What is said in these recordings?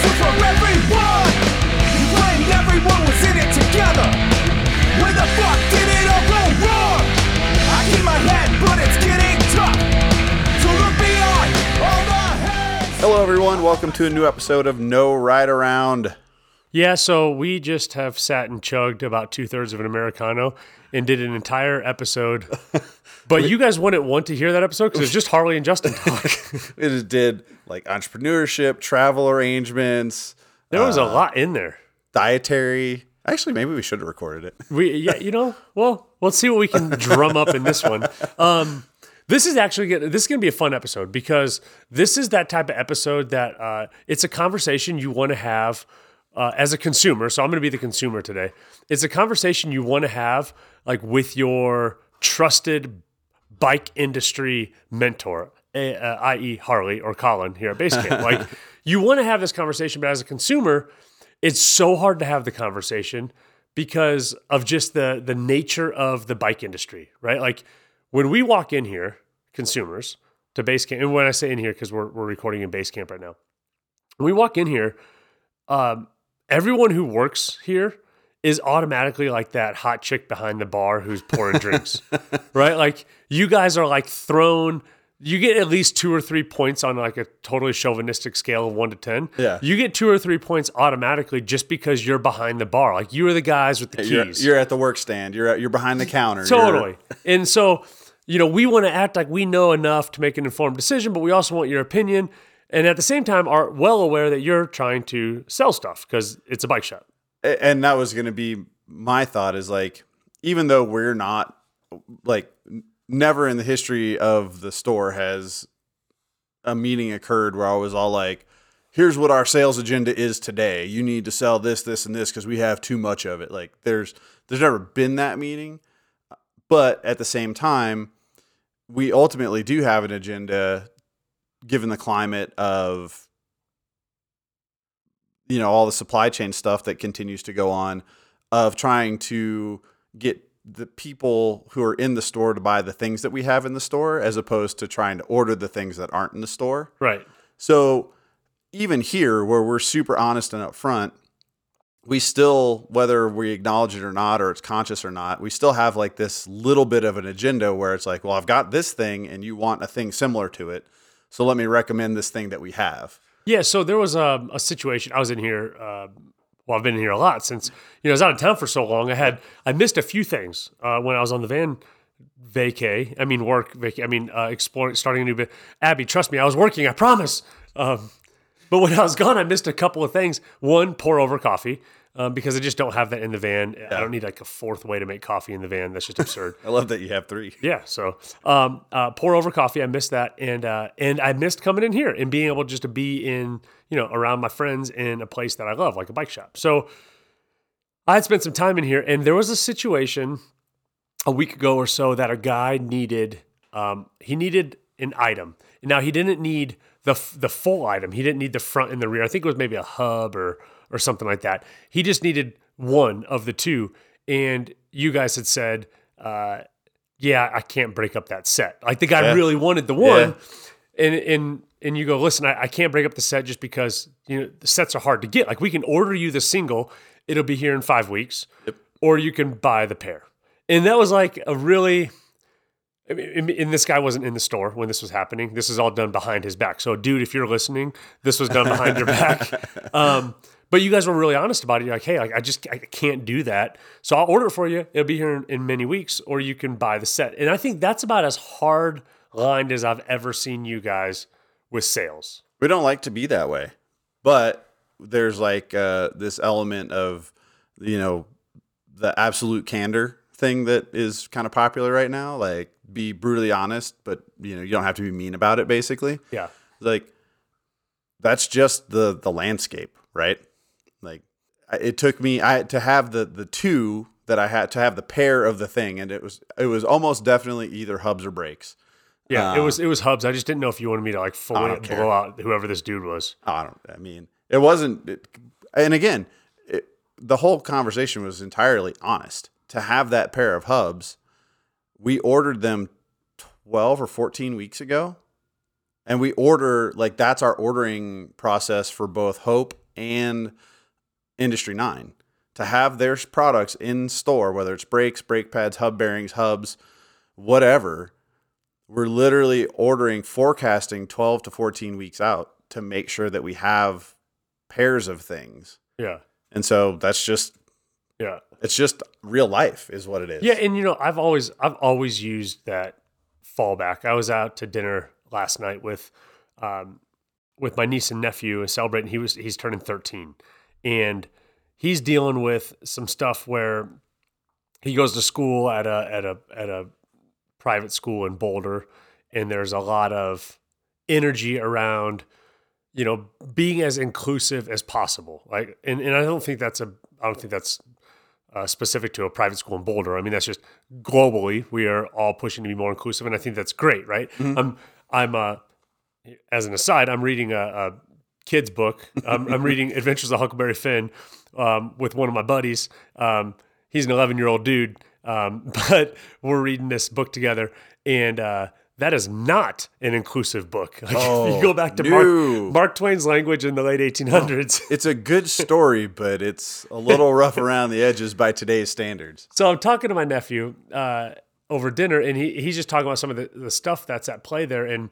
This was for everyone. You claimed everyone was in it together. Where the fuck did it all go wrong? I keep my head, but it's getting tough. So look beyond all the heads. Hello, everyone. Welcome to a new episode of No Ride Around. Yeah, so we just have sat and chugged about two thirds of an Americano and did an entire episode. But you guys wouldn't want to hear that episode because it's just Harley and Justin talk. It did like entrepreneurship, travel arrangements, there was a lot in there. dietary. Actually, maybe we should have recorded it. We yeah, you know, well, let's see what we can drum up in this one. Um, this is actually gonna, this is going to be a fun episode because this is that type of episode that uh, it's a conversation you want to have uh, as a consumer. So I'm going to be the consumer today. It's a conversation you want to have like with your trusted bike industry mentor, uh, i.e., Harley or Colin here at Basecamp. like you want to have this conversation, but as a consumer, it's so hard to have the conversation because of just the the nature of the bike industry, right? Like when we walk in here, consumers to Basecamp, and when I say in here because we're we're recording in Basecamp right now, when we walk in here, um, everyone who works here is automatically like that hot chick behind the bar who's pouring drinks, right? Like you guys are like thrown. You get at least two or three points on like a totally chauvinistic scale of one to ten. Yeah. you get two or three points automatically just because you're behind the bar. Like you are the guys with the You're, keys. you're at the work stand. You're at, you're behind the counter. Totally. and so, you know, we want to act like we know enough to make an informed decision, but we also want your opinion. And at the same time, are well aware that you're trying to sell stuff because it's a bike shop. And that was going to be my thought is like even though we're not like never in the history of the store has a meeting occurred where I was all like here's what our sales agenda is today. You need to sell this this and this cuz we have too much of it. Like there's there's never been that meeting but at the same time we ultimately do have an agenda given the climate of you know all the supply chain stuff that continues to go on of trying to get the people who are in the store to buy the things that we have in the store as opposed to trying to order the things that aren't in the store. Right. So even here where we're super honest and upfront, we still whether we acknowledge it or not or it's conscious or not, we still have like this little bit of an agenda where it's like, well, I've got this thing and you want a thing similar to it. So let me recommend this thing that we have. Yeah. So there was a, a situation. I was in here. Uh, well, I've been in here a lot since you know I was out of town for so long. I had I missed a few things uh, when I was on the van vacay. I mean work vacay. I mean uh, exploring, starting a new. bit. Abby, trust me, I was working. I promise. Um, but when I was gone, I missed a couple of things. One, pour over coffee. Um, because I just don't have that in the van. I don't need like a fourth way to make coffee in the van. That's just absurd. I love that you have three. Yeah. So um, uh, pour over coffee. I missed that, and uh, and I missed coming in here and being able just to be in you know around my friends in a place that I love, like a bike shop. So I had spent some time in here, and there was a situation a week ago or so that a guy needed. Um, he needed an item. Now he didn't need the f- the full item. He didn't need the front and the rear. I think it was maybe a hub or or something like that. He just needed one of the two. And you guys had said, uh, "Yeah, I can't break up that set." Like the guy Yeah. really wanted the one, and and and you go, "Listen, I, I can't break up the set just because you know the sets are hard to get. Like we can order you the single, it'll be here in five weeks, or you can buy the pair." And that was like a really I mean, and this guy wasn't in the store when this was happening. This is all done behind his back. So, dude, if you're listening, this was done behind your back. Um, but you guys were really honest about it. You're like, hey, like, I just I can't do that. So I'll order it for you. It'll be here in, in many weeks, or you can buy the set. And I think that's about as hard lined as I've ever seen you guys with sales. We don't like to be that way, but there's like uh, this element of, you know, the absolute candor thing that is kind of popular right now. Like, be brutally honest, but you know, you don't have to be mean about it. Basically, Yeah. like that's just the the landscape, right? It took me I to have the the two that I had to have the pair of the thing, and it was it was almost definitely either hubs or brakes. Yeah. it was um, it was hubs. I just didn't know if you wanted me to like fully care. blow out whoever this dude was. I don't. I mean, it wasn't. It, and again, it, the whole conversation was entirely honest. To have that pair of hubs, we ordered them twelve or fourteen weeks ago, and we order like that's our ordering process for both Hope and Industry 9 to have their products in store, whether it's brakes, brake pads, hub bearings, hubs, whatever. We're literally ordering, forecasting 12 to 14 weeks out to make sure that we have pairs of things. Yeah. And so that's just Yeah. it's just real life is what it is. Yeah, and you know, I've always I've always used that fallback. I was out to dinner last night with um, with my niece and nephew and celebrating. He was he's turning thirteen, and he's dealing with some stuff where he goes to school at a at a at a private school in Boulder, and there's a lot of energy around you know being as inclusive as possible like and, and i don't think that's a i don't think that's uh, specific to a private school in Boulder. I mean, that's just globally we are all pushing to be more inclusive, and I think that's great, right? I'm I'm uh, as an aside, I'm reading a, a kid's book. I'm, I'm reading Adventures of Huckleberry Finn um, with one of my buddies. Um, he's an 11 year old dude, um, but we're reading this book together, and uh, that is not an inclusive book. Like, Oh, you go back to no. Mark, Mark Twain's language in the late 1800s. It's a good story, but it's a little rough around the edges by today's standards. So I'm talking to my nephew uh, over dinner, and he he's just talking about some of the, the stuff that's at play there. And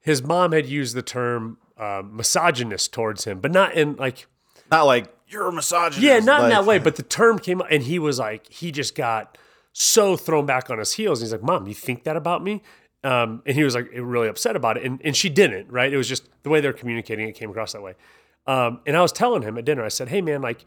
his mom had used the term uh, misogynist towards him, but not in like Not like you're a misogynist. yeah, not in that way. But the term came up, and he was like, he just got so thrown back on his heels. And He's like, "Mom, you think that about me?" Um, and he was like really upset about it, and and she didn't. Right? It was just the way they're communicating. It came across that way. Um, and I was telling him at dinner, I said, "Hey, man, like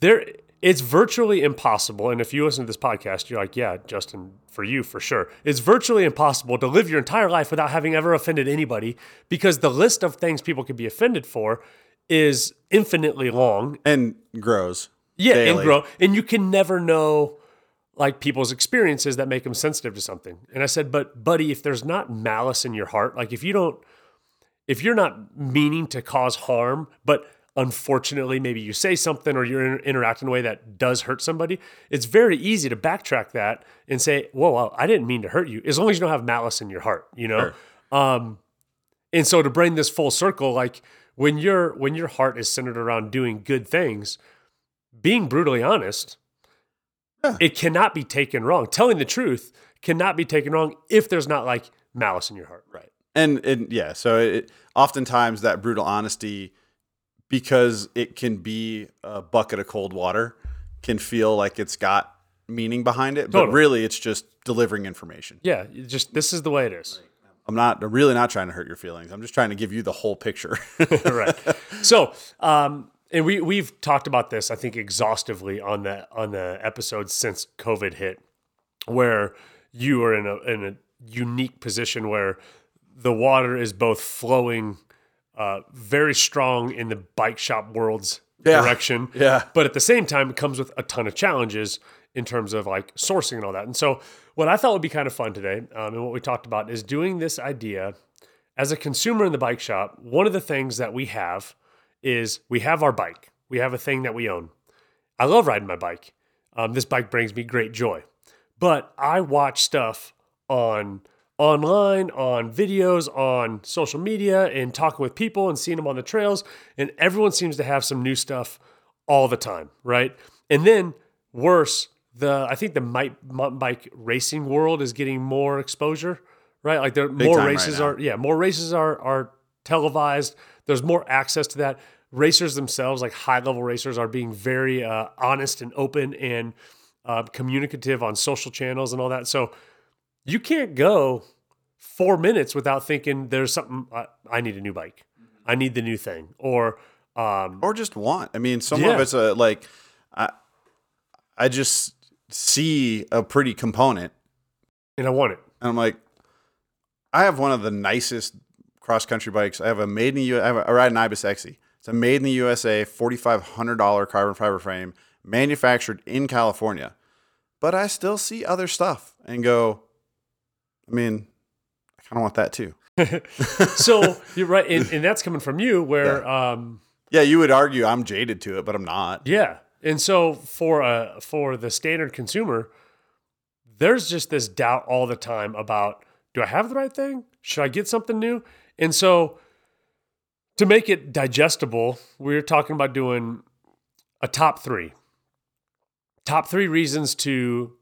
there." It's virtually impossible. And if you listen to this podcast, you're like, yeah, Justin, for you, for sure. It's virtually impossible to live your entire life without having ever offended anybody because the list of things people can be offended for is infinitely long and grows. yeah, and grow. And you can never know like people's experiences that make them sensitive to something. And I said, but buddy, if there's not malice in your heart, like if you don't, if you're not meaning to cause harm, but unfortunately maybe you say something or you're inter- interact in a way that does hurt somebody, it's very easy to backtrack that and say, whoa, well, I didn't mean to hurt you. As long as you don't have malice in your heart, you know? Um, and so to bring this full circle, like when your when your heart is centered around doing good things, being brutally honest, it cannot be taken wrong. Telling the truth cannot be taken wrong if there's not like malice in your heart. Right. And and yeah, so it, oftentimes that brutal honesty, because it can be a bucket of cold water, can feel like it's got meaning behind it, but really it's just delivering information. Yeah. Just this is the way it is. I'm not I'm really not trying to hurt your feelings. I'm just trying to give you the whole picture. right. So, um, and we we've talked about this, I think, exhaustively on the on the episodes since COVID hit, where you are in a in a unique position where the water is both flowing uh, very strong in the bike shop world's Yeah. direction, Yeah. but at the same time, it comes with a ton of challenges in terms of like sourcing and all that. And so, what I thought would be kind of fun today, um, and what we talked about, is doing this idea as a consumer in the bike shop. One of the things that we have is we have our bike. We have a thing that we own. I love riding my bike. Um, this bike brings me great joy, but I watch stuff on online, on videos, on social media, and talking with people and seeing them on the trails. And everyone seems to have some new stuff all the time, right? And then worse, the I think the mountain bike racing world is getting more exposure, right? Like there more time right races are yeah, more races are are televised. There's more access to that. Racers themselves, like high level racers, are being very uh, honest and open and uh, communicative on social channels and all that. So you can't go four minutes without thinking there's something I, I need a new bike. I need the new thing, or um, or just want. I mean, some Yeah. of it's a like I I just see a pretty component and I want it. And I'm like, I have one of the nicest cross country bikes. I have a made in the U. I, have a, I ride an Ibis Exie. It's a made in the USA, forty five hundred dollar carbon fiber frame, manufactured in California. But I still see other stuff and go. I mean, I kind of want that too. So you're right, and, and that's coming from you. Where um, Yeah, you would argue I'm jaded to it, but I'm not. Yeah. And so for uh for the standard consumer, there's just this doubt all the time about do I have the right thing? Should I get something new? And so to make it digestible, we're talking about doing a top three. Top three reasons to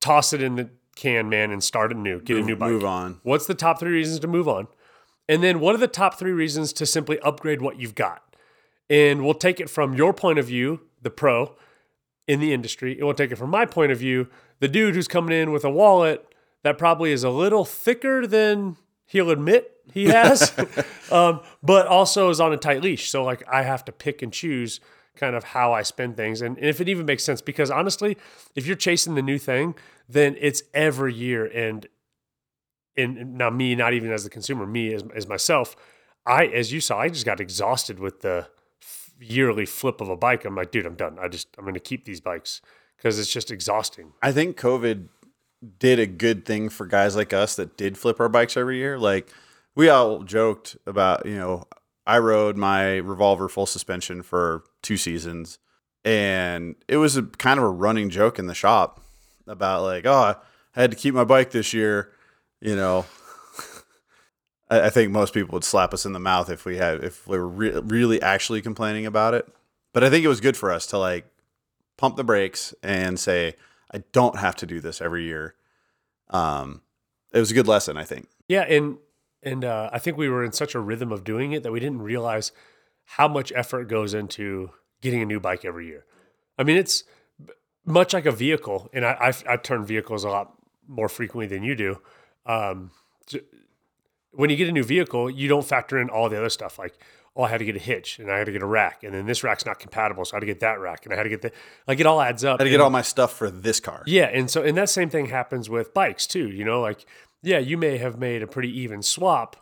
toss it in the can, man, and start a new, get a new bike. Move on. What's the top three reasons to move on? And then what are the top three reasons to simply upgrade what you've got? And we'll take it from your point of view, the pro in the industry, and we'll take it from my point of view, the dude who's coming in with a wallet that probably is a little thicker than he'll admit he has, um, but also is on a tight leash. So like I have to pick and choose kind of how I spend things, and, and if it even makes sense. Because honestly, if you're chasing the new thing, then it's every year. And and now me, not even as the consumer, me as, as myself, I as you saw, I just got exhausted with the yearly flip of a bike. I'm like, dude, I'm done. I just I'm going to keep these bikes because it's just exhausting. I think COVID did a good thing for guys like us that did flip our bikes every year. Like we all joked about, you know, I rode my revolver full suspension for two seasons and it was a kind of a running joke in the shop about like, oh, I had to keep my bike this year, you know. I, I think most people would slap us in the mouth if we had if we were re- really actually complaining about it. But I think it was good for us to like pump the brakes and say, I don't have to do this every year. Um, it was a good lesson, I think. Yeah, and and uh, I think we were in such a rhythm of doing it that we didn't realize how much effort goes into getting a new bike every year. I mean, it's much like a vehicle, and I I've, I turn vehicles a lot more frequently than you do. Um, when you get a new vehicle, you don't factor in all the other stuff like, oh, I had to get a hitch and I had to get a rack, and then this rack's not compatible, so I had to get that rack, and I had to get the like it all adds up. I had to get all my stuff for this car. yeah, and so and that same thing happens with bikes too. You know, like yeah, you may have made a pretty even swap,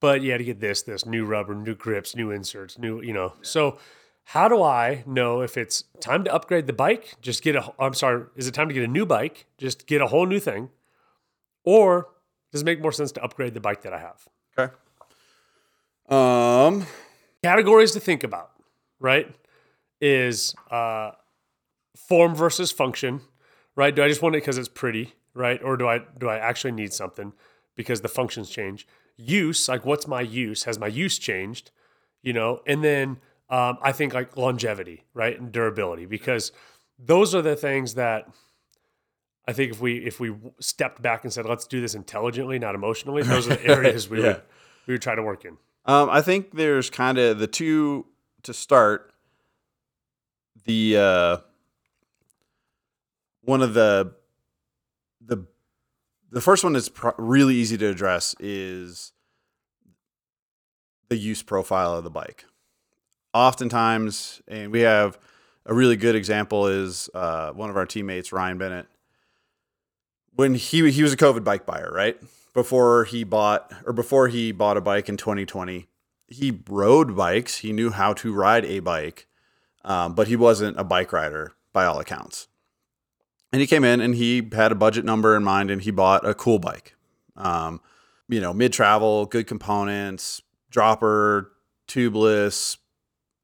but you had to get this, this new rubber, new grips, new inserts, new, you know. So how do I know if it's time to upgrade the bike? Just get a. I'm sorry, is it time to get a new bike? Just get a whole new thing, or does it make more sense to upgrade the bike that I have? Okay. Um, categories to think about, right? Is uh, form versus function, right? Do I just want it because it's pretty, right? Or do I do I actually need something because the functions change? Use, like what's my use? Has my use changed? You know, and then um, I think like longevity, right, and durability, because those are the things that I think if we if we stepped back and said let's do this intelligently, not emotionally, those are the areas we Yeah. would we would try to work in. um, I think there's kind of the two to start. The uh, one of the the the first one that's really easy to address is the use profile of the bike. Oftentimes, and we have a really good example is uh, one of our teammates, Ryan Bennett. When he he was a COVID bike buyer, right? Before he bought or before he bought a bike in 2020, he rode bikes. He knew how to ride a bike, um, but he wasn't a bike rider by all accounts. And he came in and he had a budget number in mind, and he bought a cool bike. Um, you know, mid travel, good components, dropper, tubeless,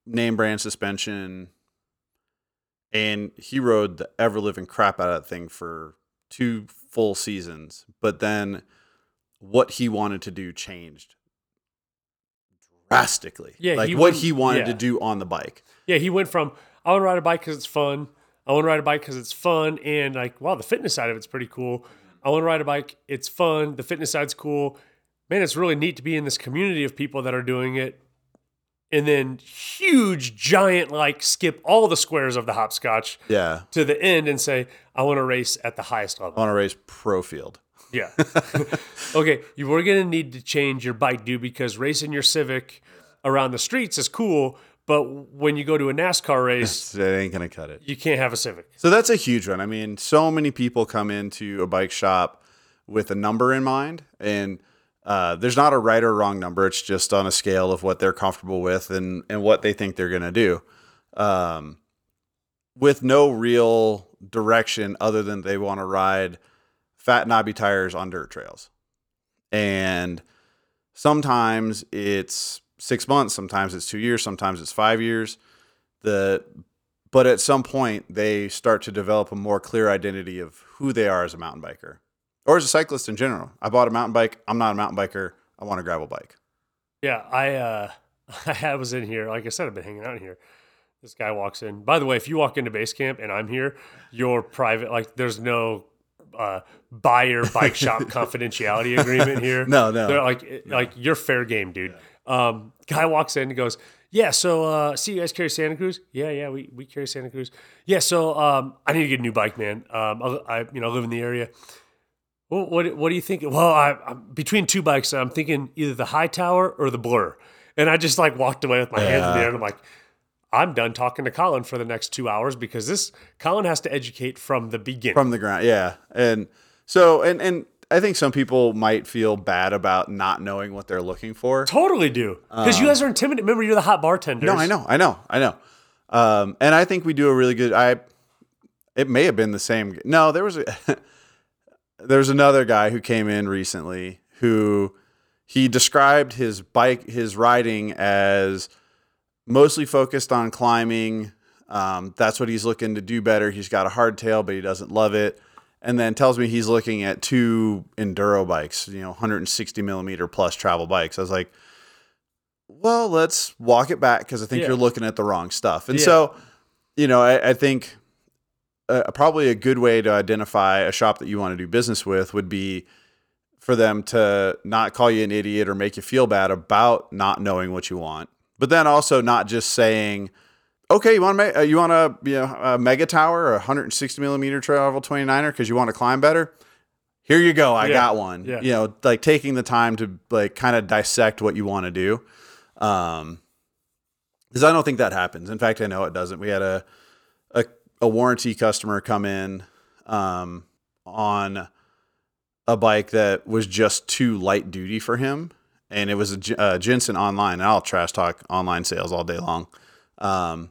name brand suspension, and he rode the ever living crap out of that thing for two full seasons. But then what he wanted to do changed drastically. Yeah, like he what wouldn't- he wanted yeah. to do on the bike. Yeah, he went from I want to ride a bike because it's fun. I want to ride a bike because it's fun, and like wow, the fitness side of it's pretty cool. Mm-hmm. I want to ride a bike. It's fun. The fitness side's cool. Man, it's really neat to be in this community of people that are doing it. And then huge, giant, like skip all the squares of the hopscotch Yeah. to the end and say, I want to race at the highest level. I want to race pro field. Yeah. okay, you were going to need to change your bike, dude, because racing your Civic around the streets is cool, but when you go to a NASCAR race, It ain't gonna cut it. you can't have a Civic. So that's a huge one. I mean, so many people come into a bike shop with a number in mind, and uh, there's not a right or wrong number. It's just on a scale of what they're comfortable with and and what they think they're gonna do, um, with no real direction other than they want to ride fat knobby tires on dirt trails, and sometimes it's six months, sometimes it's two years, sometimes it's five years. The but at some point they start to develop a more clear identity of who they are as a mountain biker or as a cyclist in general. I bought a mountain bike. I'm not a mountain biker. I want a gravel bike. Yeah, I uh I was in here. Like I said, I've been hanging out here. This guy walks in. By the way, if you walk into base camp and I'm here, you're private. Like there's no uh, buyer bike shop confidentiality agreement here. No, no. They're like like you're fair game, dude. Um, guy walks in and goes, "Yeah, so uh, see you guys carry Santa Cruz? Yeah, yeah, we, we carry Santa Cruz. Yeah, so um, I need to get a new bike, man. Um, I, I you know live in the area. Well, what what do you think? Well, I, I'm between two bikes. I'm thinking either the Hightower or the Blur. And I just like walked away with my hands in the air, and I'm like, I'm done talking to Colin for the next two hours because this Colin has to educate from the beginning. from the ground yeah and so and and i think some people might feel bad about not knowing what they're looking for. Totally do. Because you guys are intimidated. Remember, you're the hot bartender. no i know i know i know. Um and i think we do a really good i it may have been the same no there was a there's another guy who came in recently who he described his bike his riding as mostly focused on climbing. Um, that's what he's looking to do better. He's got a hardtail but he doesn't love it and then tells me he's looking at two enduro bikes you know 160 millimeter plus travel bikes i was like well let's walk it back because i think Yeah. you're looking at the wrong stuff and Yeah. so you know i, I think uh, probably a good way to identify a shop that you want to do business with would be for them to not call you an idiot or make you feel bad about not knowing what you want, but then also not just saying, "Okay, you want to uh, you want a you know, a Megatower, a 160 millimeter travel 29er because you want to climb better." Here you go, I Yeah. got one. Yeah. You know, like taking the time to like kind of dissect what you want to do. Um, because I don't think that happens. In fact, I know it doesn't. We had a a, a warranty customer come in um, on a bike that was just too light duty for him, and it was a, uh, Jenson online. And I'll trash talk online sales all day long. Um,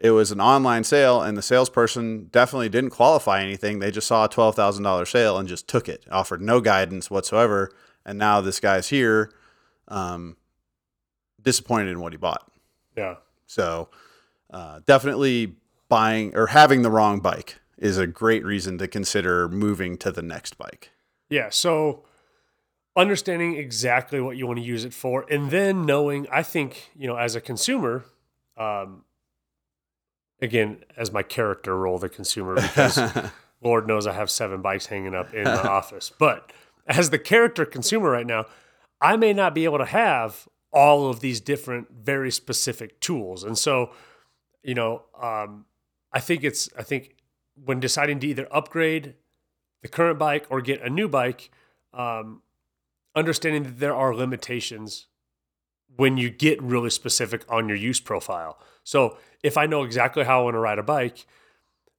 it was an online sale, and the salesperson definitely didn't qualify anything. They just saw a twelve thousand dollar sale and just took it, offered no guidance whatsoever. And now this guy's here, um, disappointed in what he bought. Yeah. So uh, definitely buying or having the wrong bike is a great reason to consider moving to the next bike. Yeah. So understanding exactly what you want to use it for, and then knowing, I think, you know, as a consumer, um, again, as my character role, the consumer, because Lord knows I have seven bikes hanging up in my office. But as the character consumer right now, I may not be able to have all of these different, very specific tools. And so, you know, um, I think it's, I think when deciding to either upgrade the current bike or get a new bike, um, understanding that there are limitations when you get really specific on your use profile. So if I know exactly how I want to ride a bike,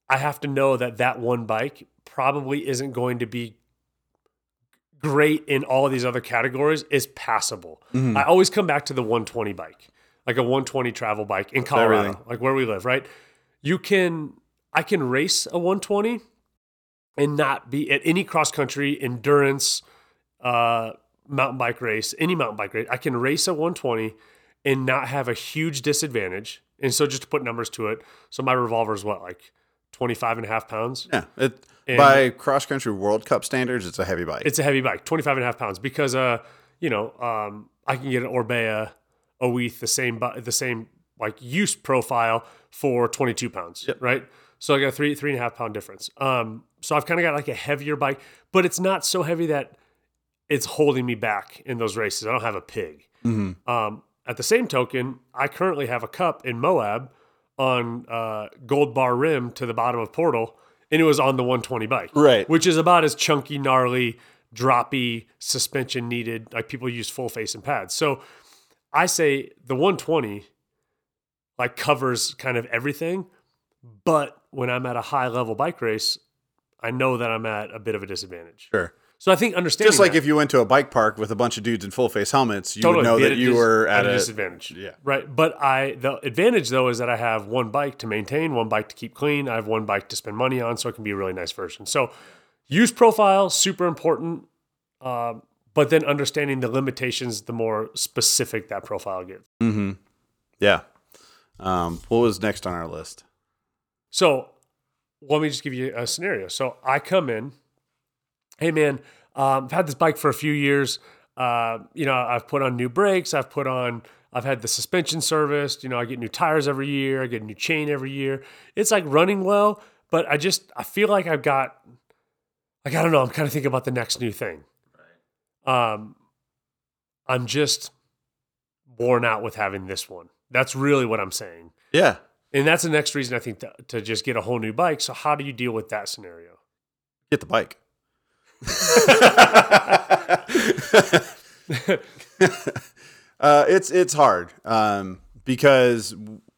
I have to know that that one bike probably isn't going to be great in all of these other categories is passable. I always come back to the 120 bike, like a 120 travel bike in Colorado, everything. like where we live, right? You can I can race a 120 and not be at any cross country endurance uh mountain bike race, any mountain bike race. I can race a 120 and not have a huge disadvantage. And so just to put numbers to it, so my revolver is what, like 25 and a half pounds? Yeah, it, by cross country World Cup standards, it's a heavy bike. It's a heavy bike, 25 and a half pounds, because, uh, you know, um, I can get an Orbea Oiz, the same, the same like use profile for 22 pounds, yep. right? So I got a three, three and a half pound difference. Um, so I've kind of got like a heavier bike, but it's not so heavy that it's holding me back in those races. I don't have a pig. Um, at the same token, I currently have a cup in Moab on uh, gold bar rim to the bottom of Portal, and it was on the 120 bike, Right. Which is about as chunky, gnarly, droppy suspension needed. Like people use full face and pads. So I say the 120 like covers kind of everything, but when I'm at a high level bike race, I know that I'm at a bit of a disadvantage. sure. So I think understanding Just like that- if you went to a bike park with a bunch of dudes in full face helmets, you Totally, would know that you were at, a a disadvantage. Yeah. Right. But I the advantage though is that I have one bike to maintain, one bike to keep clean. I have one bike to spend money on, so it can be a really nice version. So use profile, super important. Um, but then understanding the limitations, the more specific that profile gets. Mm-hmm. Yeah. Um, what was next on our list? So let me just give you a scenario. So I come in, hey man, um, I've had this bike for a few years. Uh, you know, I've put on new brakes. I've put on, I've had the suspension serviced. You know, I get new tires every year. I get a new chain every year. It's like running well, but I just I feel like I've got like I don't know. I'm kind of thinking about the next new thing. Right. Um, I'm just worn out with having this one. That's really what I'm saying. Yeah. And that's the next reason I think to, to just get a whole new bike. So how do you deal with that scenario? Get the bike. Uh, it's it's hard um, because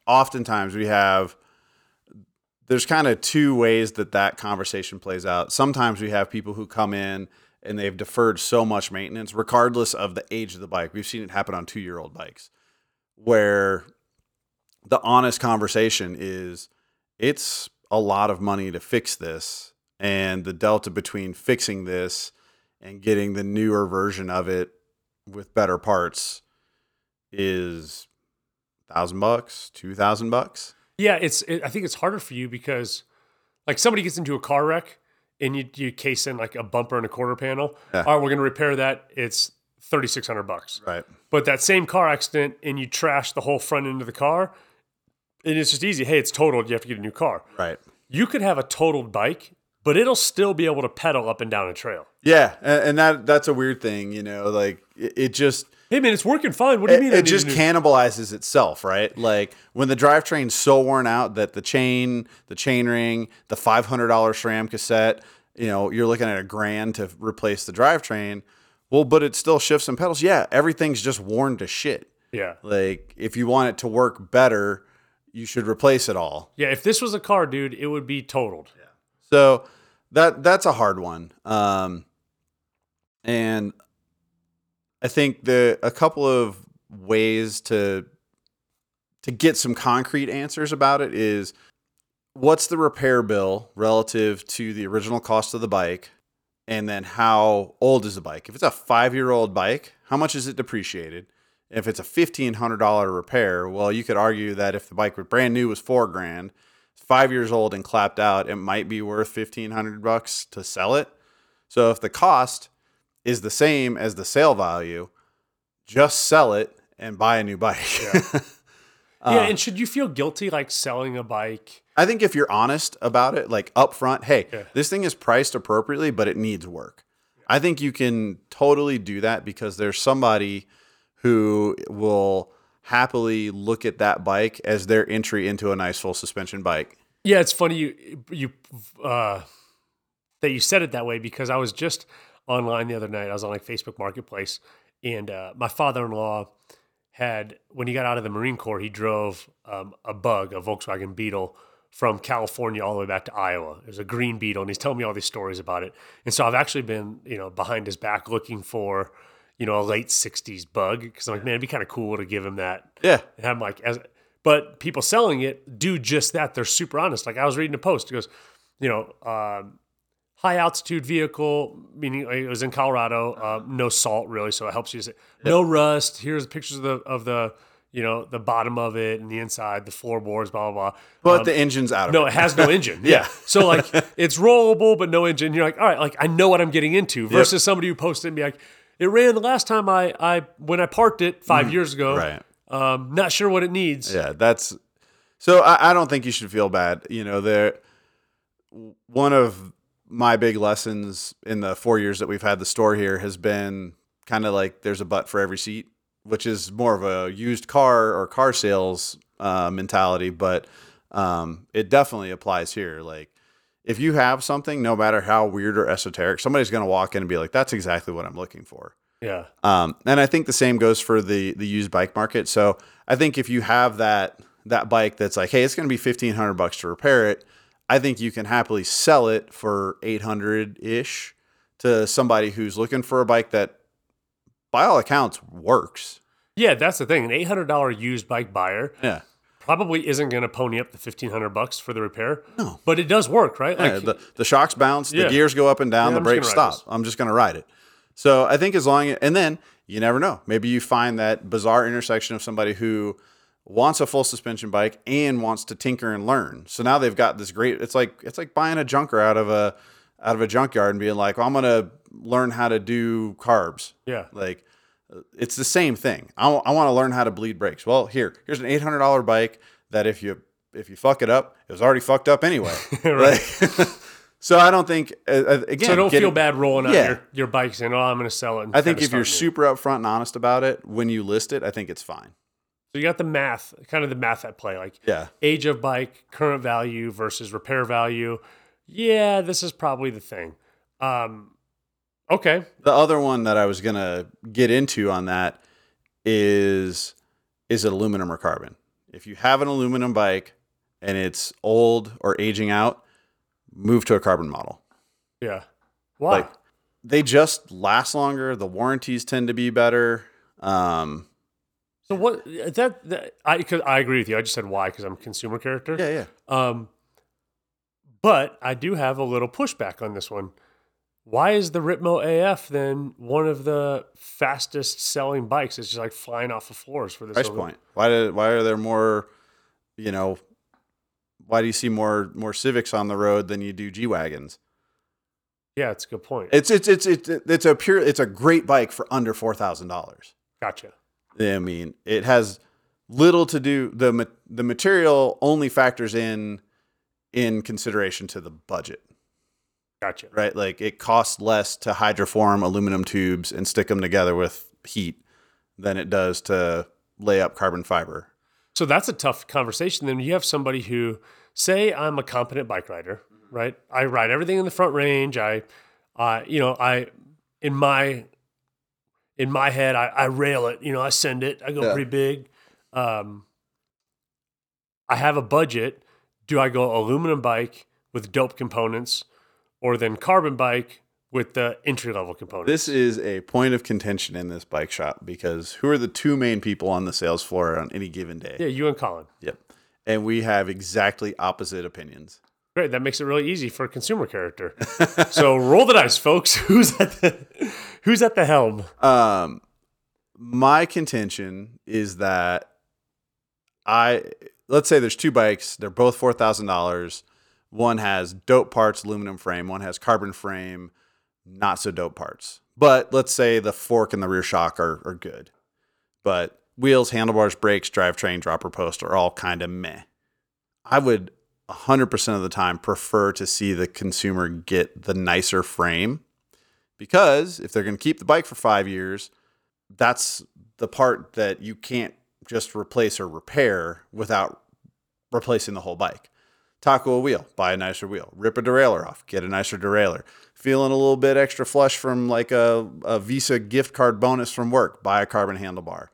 oftentimes we have there's kind of two ways that that conversation plays out. Sometimes we have people who come in and they've deferred so much maintenance, regardless of the age of the bike. We've seen it happen on two year old bikes, where the honest conversation is it's a lot of money to fix this, and the delta between fixing this and getting the newer version of it with better parts is thousand bucks, two thousand bucks. Yeah, it's. It, I think it's harder for you because, like, somebody gets into a car wreck and you you case in like a bumper and a quarter panel. Yeah. All right, we're going to repair that. It's thirty six hundred bucks. Right. But that same car accident and you trash the whole front end of the car, and it's just easy. Hey, it's totaled. You have to get a new car. Right. You could have a totaled bike, but it'll still be able to pedal up and down a trail. Yeah, and, and that that's a weird thing, you know. Like it, it just Hey man, it's working fine. What do you it, mean? It just cannibalizes itself, right? Like when the drivetrain's so worn out that the chain, the chain ring, the five hundred dollar SRAM cassette, you know, you're looking at a grand to replace the drivetrain. Well, but it still shifts and pedals. Yeah, everything's just worn to shit. Yeah, Like if you want it to work better, you should replace it all. yeah. If this was a car, dude, it would be totaled. So that that's a hard one. Um, and I think the a couple of ways to to get some concrete answers about it is what's the repair bill relative to the original cost of the bike? And then how old is the bike? If it's a five year old bike how much is it depreciated? If it's a $1500 repair well you could argue that if the bike was brand new was four grand five years old and clapped out it might be worth 1500 bucks to sell it so if the cost is the same as the sale value just sell it and buy a new bike yeah, uh, and should you feel guilty like selling a bike? I think if you're honest about it, like upfront, hey, Yeah. this thing is priced appropriately, but it needs work. I think you can totally do that because there's somebody who will happily look at that bike as their entry into a nice full suspension bike. Yeah, it's funny you you uh, that you said it that way because I was just online the other night. I was on like Facebook Marketplace, and uh, my father in law had when he got out of the Marine Corps, he drove um, a Bug, a Volkswagen Beetle, from California all the way back to Iowa. It was a green Beetle, and he's telling me all these stories about it. And so I've actually been you know behind his back looking for you know a late '60s Bug because I'm like, man, it'd be kind of cool to give him that Yeah. and I'm like, as but people selling it do just that. They're super honest. Like I was reading a post. It goes, you know, um, high altitude vehicle, meaning it was in Colorado. Uh, no salt really, so it helps you. Say, No rust. Here's pictures of the of the you know the bottom of it and the inside, the floorboards, blah blah blah. But the engine's out of No, it. it has no engine. Yeah. So like it's rollable but no engine. You're like, all right, like I know what I'm getting into. Versus somebody who posted and be like, it ran the last time I I when I parked it five years ago. Right. Um, not sure what it needs. Yeah, that's so. I, I don't think you should feel bad. You know, there. One of my big lessons in the four years that we've had the store here has been kind of like there's a butt for every seat, which is more of a used car or car sales uh, mentality, but um, it definitely applies here. Like, if you have something, no matter how weird or esoteric, somebody's going to walk in and be like, "That's exactly what I'm looking for." Yeah. Um, and I think the same goes for the the used bike market. So I think if you have that that bike that's like, hey, it's going to be fifteen hundred bucks to repair it, I think you can happily sell it for eight hundred ish to somebody who's looking for a bike that, by all accounts, works. Yeah, that's the thing. An eight hundred dollar used bike buyer Yeah. Probably isn't going to pony up the fifteen hundred bucks for the repair. No. but it does work, right? Yeah, Like, the, the shocks bounce, Yeah. the gears go up and down, Yeah, the brakes gonna stop. I'm just going to ride it. So I think as long as, and then you never know. Maybe you find that bizarre intersection of somebody who wants a full suspension bike and wants to tinker and learn. So now they've got this great. It's like it's like buying a junker out of a out of a junkyard and being like, well, I'm going to learn how to do carbs. yeah, Like It's the same thing. I want to learn how to bleed brakes. Well, here, here's an eight hundred dollar bike that if you if you fuck it up, it was already fucked up anyway. Like, so I don't think uh, uh, again. So don't getting- feel bad rolling out Yeah. your, your bike saying, "Oh, I'm going to sell it." I think if you're starting super upfront and honest about it when you list it, I think it's fine. so you got the math, kind of the math at play, like Yeah. age of bike, current value versus repair value. Yeah, this is probably the thing. Um, okay, The other one that I was gonna get into on that is is it aluminum or carbon? If you have an aluminum bike and it's old or aging out, move to a carbon model. yeah. Why? Like they just last longer. The warranties tend to be better. Um, so what that, that I because I agree with you. I just said why because I'm a consumer character. yeah, yeah. Um, but I do have a little pushback on this one. Why is the Ripmo AF then one of the fastest selling bikes? It's just like flying off the floors for this Price point. Why did why are there more? You know, why do you see more more Civics on the road than you do G wagons? Yeah, it's a good point. It's it's it's it's it's a pure it's a great bike for under four thousand dollars. gotcha. I mean, it has little to do the the material only factors in in consideration to the budget, Gotcha. right? Like it costs less to hydroform aluminum tubes and stick them together with heat than it does to lay up carbon fiber. So that's a tough conversation. Then you have somebody who, say, I'm a competent bike rider, right? I ride everything in the front range. I, uh, you know, I, in my, in my head, I, I rail it. You know, I send it. I go Yeah. pretty big. Um, I have a budget. Do I go aluminum bike with dope components, or then carbon bike with the entry level components? This is a point of contention in this bike shop because who are the two main people on the sales floor on any given day? yeah, you and Colin. Yep. And we have exactly opposite opinions. Great. That makes it really easy for a consumer character. so roll the dice, folks. Who's at the Who's at the helm? Um, my contention is that I let's say there's two bikes. They're both four thousand dollars. One has dope parts, aluminum frame. One has carbon frame, not so dope parts. But let's say the fork and the rear shock are are good. But wheels, handlebars, brakes, drivetrain, dropper post are all kind of meh. I would 100% of the time prefer to see the consumer get the nicer frame because if they're going to keep the bike for five years, that's the part that you can't just replace or repair without replacing the whole bike. Taco a wheel, buy a nicer wheel. Rip a derailleur off, get a nicer derailleur. Feeling a little bit extra flush from like a, a Visa gift card bonus from work, buy a carbon handlebar.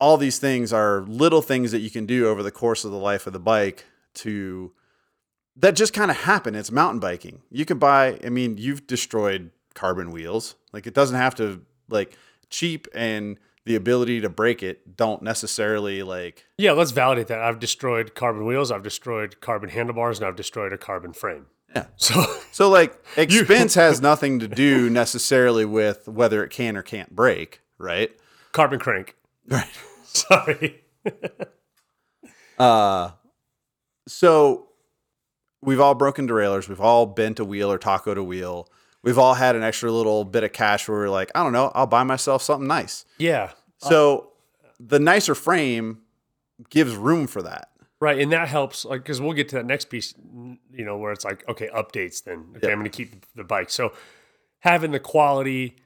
All these things are little things that you can do over the course of the life of the bike to that just kind of happen. It's mountain biking. You can buy, I mean, you've destroyed carbon wheels. Like it doesn't have to like cheap and the ability to break it don't necessarily like Yeah, let's validate that. I've destroyed carbon wheels. I've destroyed carbon handlebars, and I've destroyed a carbon frame. Yeah. So so like expense has nothing to do necessarily with whether it can or can't break, right? carbon crank. Right. Sorry. Uh so we've all broken derailleurs, we've all bent a wheel or tacoed a wheel. We've all had an extra little bit of cash where we're like, I don't know, I'll buy myself something nice. Yeah. So the nicer frame gives room for that. Right, and that helps, like, because we'll get to that next piece, you know, where it's like, okay, updates. Then, okay, Yeah. I'm going to keep the bike. So, having the quality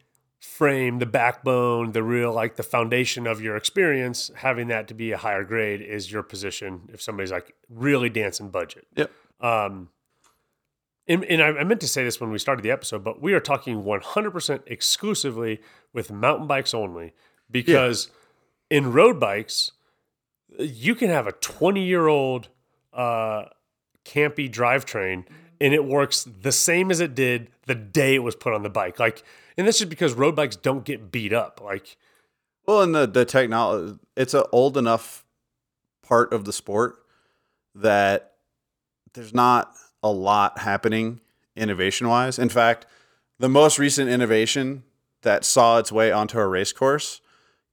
frame, the backbone, the real, like, the foundation of your experience, having that to be a higher grade is your position. If somebody's like really dancing budget, Yep. um, and, and I, meant to say this when we started the episode, but we are talking 100% exclusively with mountain bikes only because in road bikes, you can have a 20 year old uh, campy drivetrain and it works the same as it did the day it was put on the bike. Like, and that's just because road bikes don't get beat up. Like, Well, and the the technology, it's an old enough part of the sport that there's not a lot happening innovation wise. In fact, the most recent innovation that saw its way onto a race course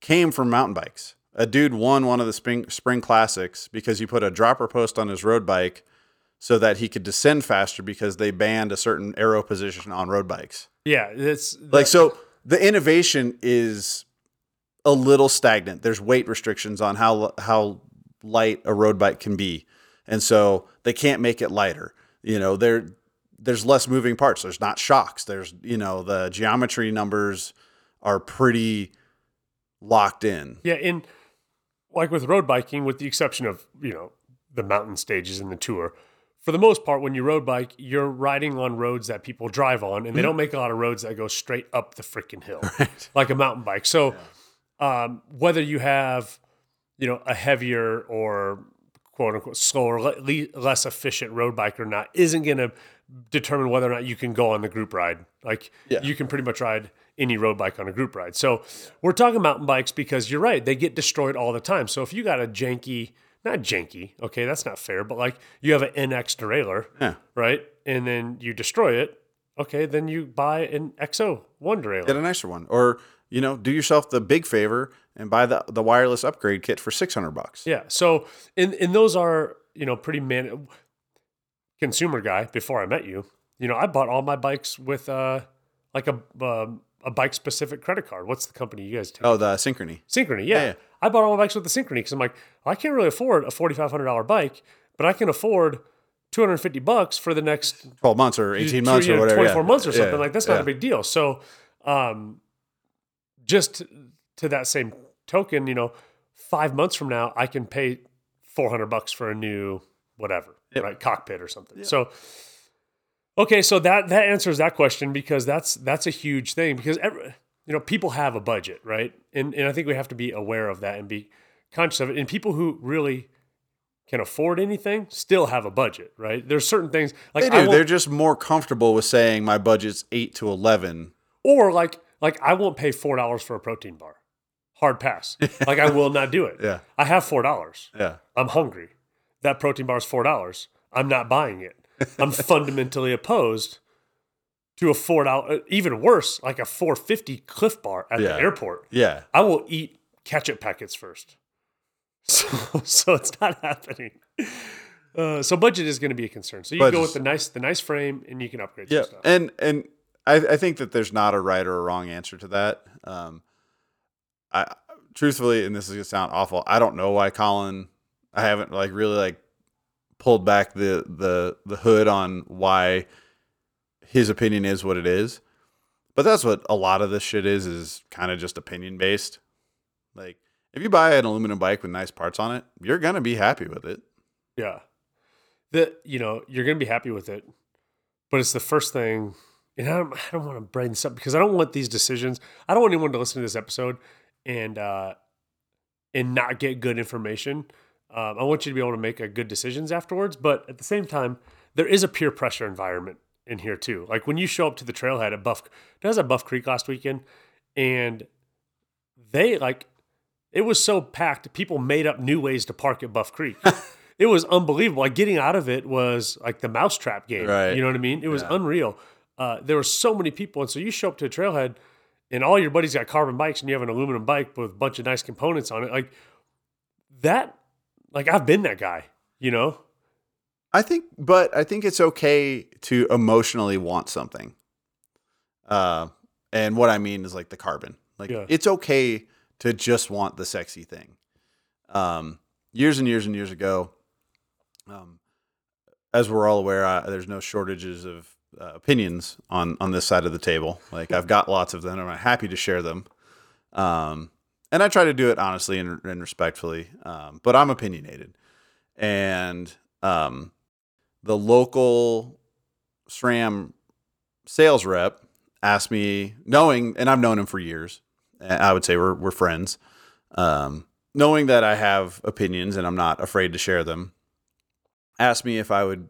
came from mountain bikes. A dude won one of the spring spring classics because he put a dropper post on his road bike so that he could descend faster because they banned a certain aero position on road bikes yeah, it's like so the innovation is a little stagnant. There's weight restrictions on how how light a road bike can be, and so they can't make it lighter. You know, there there's less moving parts. There's not shocks. There's you know the geometry numbers are pretty locked in. Yeah, in like with road biking, with the exception of you know the mountain stages in the tour, for the most part, when you road bike, you're riding on roads that people drive on, and they don't make a lot of roads that go straight up the freaking hill, like a mountain bike. So, um, whether you have, you know, a heavier or quote unquote slower, le- le- less efficient road bike or not, isn't going to determine whether or not you can go on the group ride. Like, Yeah. you can pretty much ride any road bike on a group ride. So, we're talking mountain bikes because you're right; they get destroyed all the time. So, if you got a janky not janky. Okay, that's not fair. But like you have an NX derailleur, Yeah. right? And then you destroy it. Okay, then you buy an XO one derailleur. Get a nicer one, or you know, do yourself the big favor and buy the the wireless upgrade kit for six hundred bucks. Yeah. So and and those are you know pretty man consumer guy before I met you. You know, I bought all my bikes with uh like a um, a bike specific credit card. What's the company you guys take? Oh, the synchrony. Synchrony, yeah. Yeah, yeah. I bought all my bikes with the Synchrony because I'm like, I can't really afford a forty five hundred dollar bike, but I can afford two hundred and fifty bucks for the next Twelve months or 18 months or whatever. twenty four yeah. months or something like that's not a big deal. So, um, just to that same token, you know, five months from now, I can pay four hundred bucks for a new whatever, right, cockpit or something. So. Okay, so that that answers that question because that's that's a huge thing because every, you know people have a budget, right? And and I think we have to be aware of that and be conscious of it. And people who really can afford anything still have a budget, right? There's certain things like They do. They're just more comfortable with saying my budget's eight to eleven. or like like I won't pay four dollars for a protein bar, hard pass. like I will not do it. Yeah. I have four dollars. Yeah. I'm hungry. That protein bar is four dollars. I'm not buying it. I'm fundamentally opposed to a four dollar, even worse, like a four fifty Clif Bar at Yeah. the airport. Yeah. I will eat ketchup packets first. So, so it's not happening. Uh, so budget is going to be a concern. So you go with the nice, the nice frame, and you can upgrade Yeah. stuff. And and I, I think that there's not a right or a wrong answer to that. Um, I truthfully, and this is gonna sound awful. I don't know why Colin. I haven't like really like pulled back the the the hood on why his opinion is what it is. But that's what a lot of this shit is is kind of just opinion based. Like if you buy an aluminum bike with nice parts on it, you're gonna be happy with it. Yeah. The you know, you're gonna be happy with it. But it's the first thing and I don't, I don't want to this up because I don't want these decisions. I don't want anyone to listen to this episode and uh and not get good information. Um, I want you to be able to make a good decisions afterwards. But at the same time, there is a peer pressure environment in here too. Like when you show up to the trailhead at Buff, I was at Buff Creek last weekend, and they like it was so packed. People made up new ways to park at Buff Creek. it was unbelievable. Like getting out of it was like the mousetrap game. Right. You know what I mean? It was unreal. Uh, there were so many people, and so you show up to a trailhead, and all your buddies got carbon bikes, and you have an aluminum bike with a bunch of nice components on it. Like that. Like I've been that guy. You know. I think, but I think it's okay to emotionally want something. Uh, and what I mean is like the carbon. Like Yeah. it's okay to just want the sexy thing. Um, years and years and years ago, um, as we're all aware, I, there's no shortages of uh, opinions on on this side of the table. Like I've got lots of them, and I'm happy to share them. Um, and I try to do it honestly and, and respectfully. Um, but I'm opinionated, and um, the local SRAM sales rep asked me, knowing, and I've known him for years. I would say we're we're friends. Um, knowing that I have opinions and I'm not afraid to share them, asked me if I would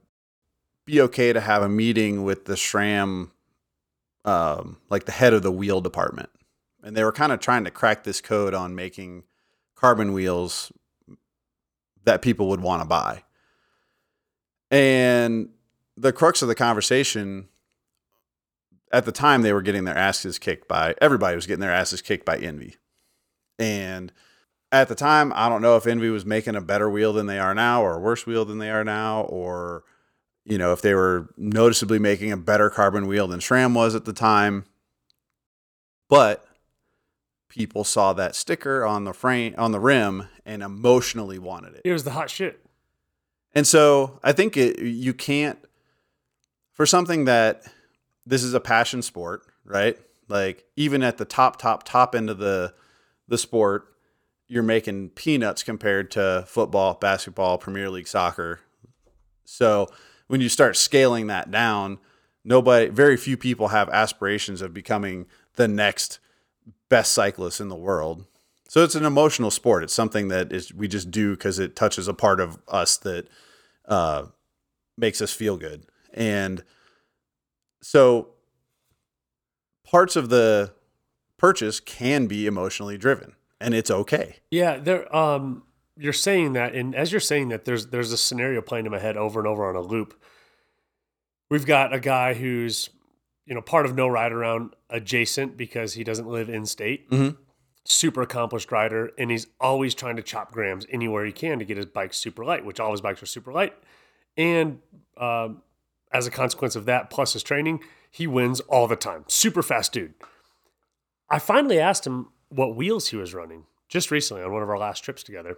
be okay to have a meeting with the SRAM, um, like the head of the wheel department, and they were kind of trying to crack this code on making carbon wheels that people would want to buy. And the crux of the conversation at the time they were getting their asses kicked by everybody was getting their asses kicked by ENVE. And at the time, I don't know if ENVE was making a better wheel than they are now or a worse wheel than they are now or you know, if they were noticeably making a better carbon wheel than SRAM was at the time. But people saw that sticker on the frame on the rim and emotionally wanted it. It was the hot shit. And so I think it, you can't, for something that this is a passion sport, right? Like even at the top, top, top end of the the sport, you're making peanuts compared to football, basketball, Premier League soccer. So when you start scaling that down, nobody, very few people have aspirations of becoming the next best cyclist in the world. So it's an emotional sport. It's something that is we just do because it touches a part of us that uh, makes us feel good. And so parts of the purchase can be emotionally driven, and it's okay. Yeah, there. Um, you're saying that, and as you're saying that, there's there's a scenario playing in my head over and over on a loop. We've got a guy who's, you know, part of no ride around adjacent because he doesn't live in state. Mhm. Super accomplished rider, and he's always trying to chop grams anywhere he can to get his bike super light, which all his bikes are super light. And um, as a consequence of that, plus his training, he wins all the time. Super fast dude. I finally asked him what wheels he was running just recently on one of our last trips together.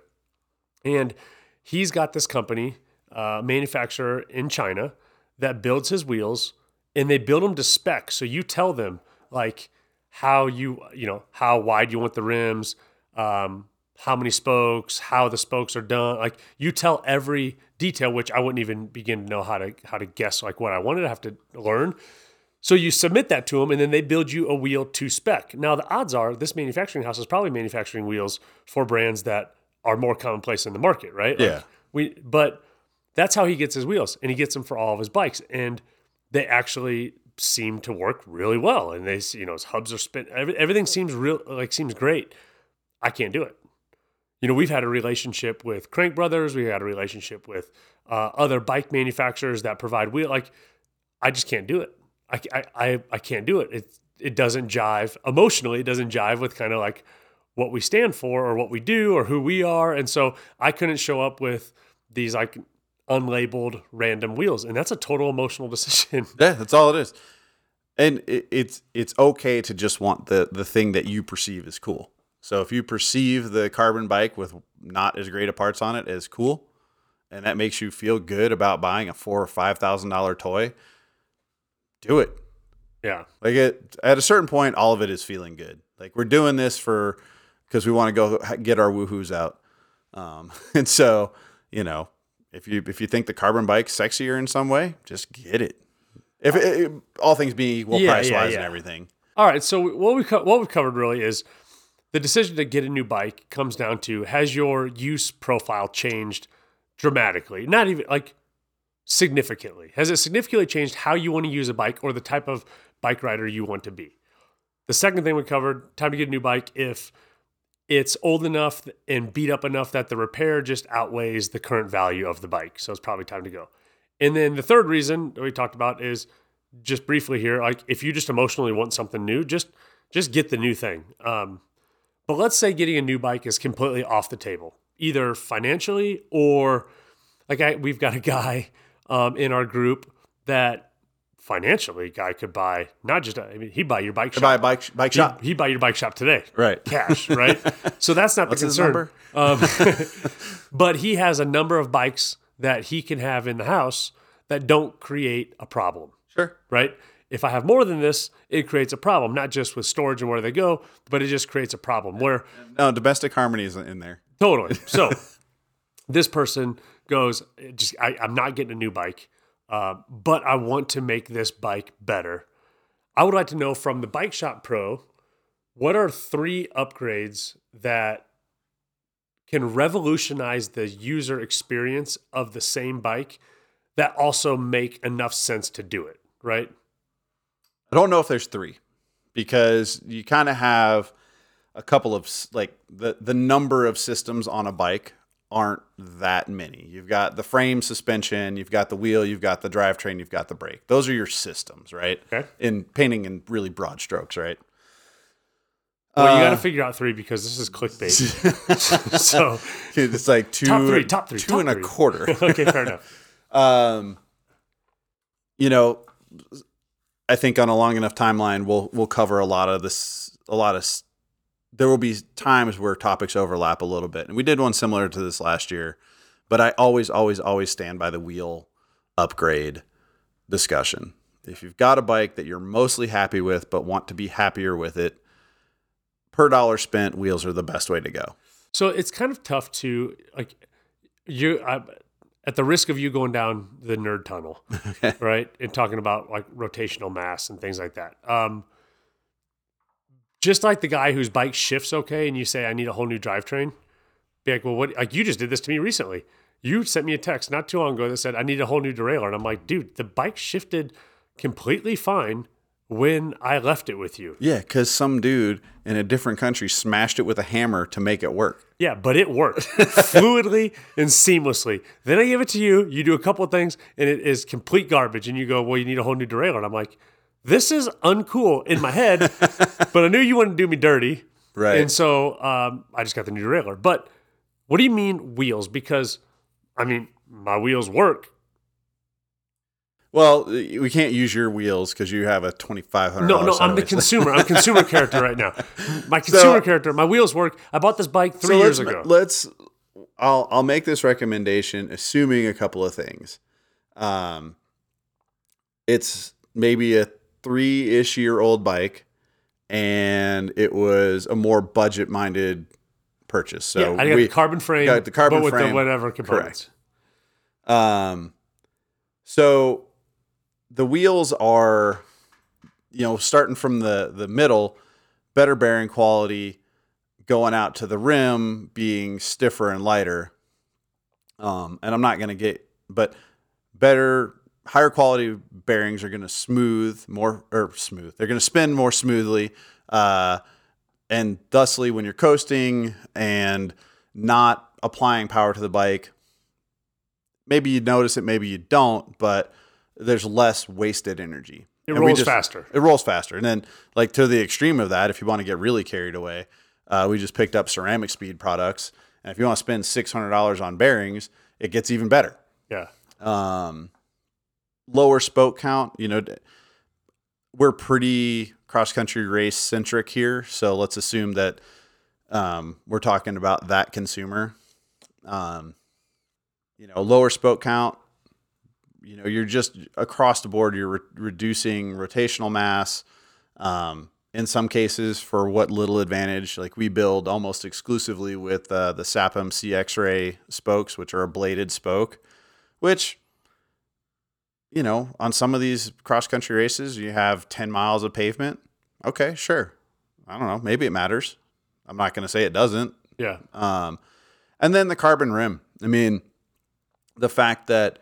And he's got this company, uh, manufacturer in China, that builds his wheels and they build them to spec. So you tell them like how you, you know, how wide you want the rims, um, how many spokes, how the spokes are done. Like you tell every detail, which I wouldn't even begin to know how to how to guess like what I wanted to have to learn. So you submit that to them, and then they build you a wheel to spec. Now the odds are this manufacturing house is probably manufacturing wheels for brands that are more commonplace in the market, right? Like, Yeah. we, but that's how he gets his wheels, and he gets them for all of his bikes, and they actually seem to work really well. And they, you know, his hubs are spin. Every, everything seems real, like seems great. I can't do it. You know, we've had a relationship with Crank Brothers. We had a relationship with uh, other bike manufacturers that provide wheel. Like, I just can't do it. I, I, I, I can't do it. It it doesn't jive emotionally. It doesn't jive with kind of like what we stand for or what we do or who we are. And so I couldn't show up with these like unlabeled random wheels, and that's a total emotional decision. Yeah, that's all it is. And it, it's it's okay to just want the the thing that you perceive as cool. So if you perceive the carbon bike with not as great of parts on it as cool, and that makes you feel good about buying a four or five thousand dollar toy, do it. yeah, Like it, at a certain point, all of it is feeling good. Like we're doing this for because we want to go get our woohoos out. Um, and so, you know, if you if you think the carbon bike's sexier in some way, just get it. If it, it- all things being equal, Yeah, price yeah, wise yeah. and everything. All right. So what we co- what we've covered really is the decision to get a new bike comes down to has your use profile changed dramatically? Not even like significantly. Has it significantly changed how you want to use a bike or the type of bike rider you want to be? The second thing we covered, time to get a new bike if it's old enough and beat up enough that the repair just outweighs the current value of the bike. So it's probably time to go. And then the third reason that we talked about is just briefly here, like if you just emotionally want something new, just just get the new thing. Um, but let's say getting a new bike is completely off the table, either financially or like I, we've got a guy um, in our group that financially guy could buy not just a, I mean he'd buy your bike shop. Buy a bike bike He'd- shop. He'd, buy your bike shop today Right. cash, right? so that's not What's the concern. Um, but he has a number of bikes that he can have in the house that don't create a problem, Sure. right? If I have more than this, it creates a problem, not just with storage and where they go, but it just creates a problem where No, domestic harmony isn't in there. Totally. So this person goes, just I, I'm not getting a new bike, uh, but I want to make this bike better. I would like to know from the Bike Shop Pro, what are three upgrades that can revolutionize the user experience of the same bike that also make enough sense to do it, right? I don't know if there's three because you kind of have a couple of like the the number of systems on a bike aren't that many. You've got the frame suspension, you've got the wheel, you've got the drivetrain, you've got the brake. Those are your systems, right? Okay. In painting in really broad strokes, right? Well, you got to Uh, figure out three because this is clickbait. so, It's like two Top three, top three, two top and a quarter. okay, fair enough. um, you know, I think on a long enough timeline, we'll we'll cover a lot of this, a lot of there will be times where topics overlap a little bit. And we did one similar to this last year, but I always, always, always stand by the wheel upgrade discussion. If you've got a bike that you're mostly happy with, but want to be happier with it, per dollar spent, wheels are the best way to go. So it's kind of tough to like you I, at the risk of you going down the nerd tunnel, right? And talking about like rotational mass and things like that. Um, just like the guy whose bike shifts okay, and you say I need a whole new drivetrain. Be like, well, what? Like you just did this to me recently. You sent me a text not too long ago that said I need a whole new derailleur, and I'm like, dude, the bike shifted completely fine when I left it with you. Yeah, because some dude in a different country smashed it with a hammer to make it work. Yeah, but it worked fluidly and seamlessly. Then I give it to you. You do a couple of things, and it is complete garbage. And you go, "Well, you need a whole new derailleur." And I'm like, "This is uncool in my head," but I knew you wouldn't do me dirty, Right. And so um, I just got the new derailleur. But what do you mean wheels? Because I mean, my wheels work. Well, we can't use your wheels because you have a twenty five hundred. No, no, I'm the consumer. I'm consumer character right now. My consumer character. My wheels work. I bought this bike three years let's, ago. Let's. I'll I'll make this recommendation, assuming a couple of things. Um, it's maybe a three ish year old bike, and it was a more budget minded purchase. So yeah, I got we, the carbon frame, got the carbon but with frame, the whatever components. Um, so the wheels are, you know, starting from the the middle, better bearing quality, going out to the rim being stiffer and lighter. Um, and I'm not going to get, but better, higher quality bearings are going to smooth more or smooth. They're going to spin more smoothly. Uh, and thusly, when you're coasting and not applying power to the bike, maybe you notice it, maybe you don't, but there's less wasted energy. It And rolls faster. It rolls faster. And then, like, to the extreme of that, if you want to get really carried away, uh, we just picked up CeramicSpeed products. And if you want to spend $600 on bearings, it gets even better. Yeah. Um, lower spoke count, you know, we're pretty cross country race centric here. So let's assume that um, we're talking about that consumer. Um, you know, lower spoke count, you know, you're just across the board, you're re- reducing rotational mass. Um, in some cases, for what little advantage, like we build almost exclusively with uh, the Sapim CX-Ray spokes, which are a bladed spoke, which, you know, on some of these cross country races, you have 10 miles of pavement. Okay, sure. I don't know. Maybe it matters. I'm not going to say it doesn't. Yeah. Um, and then the carbon rim. I mean, the fact that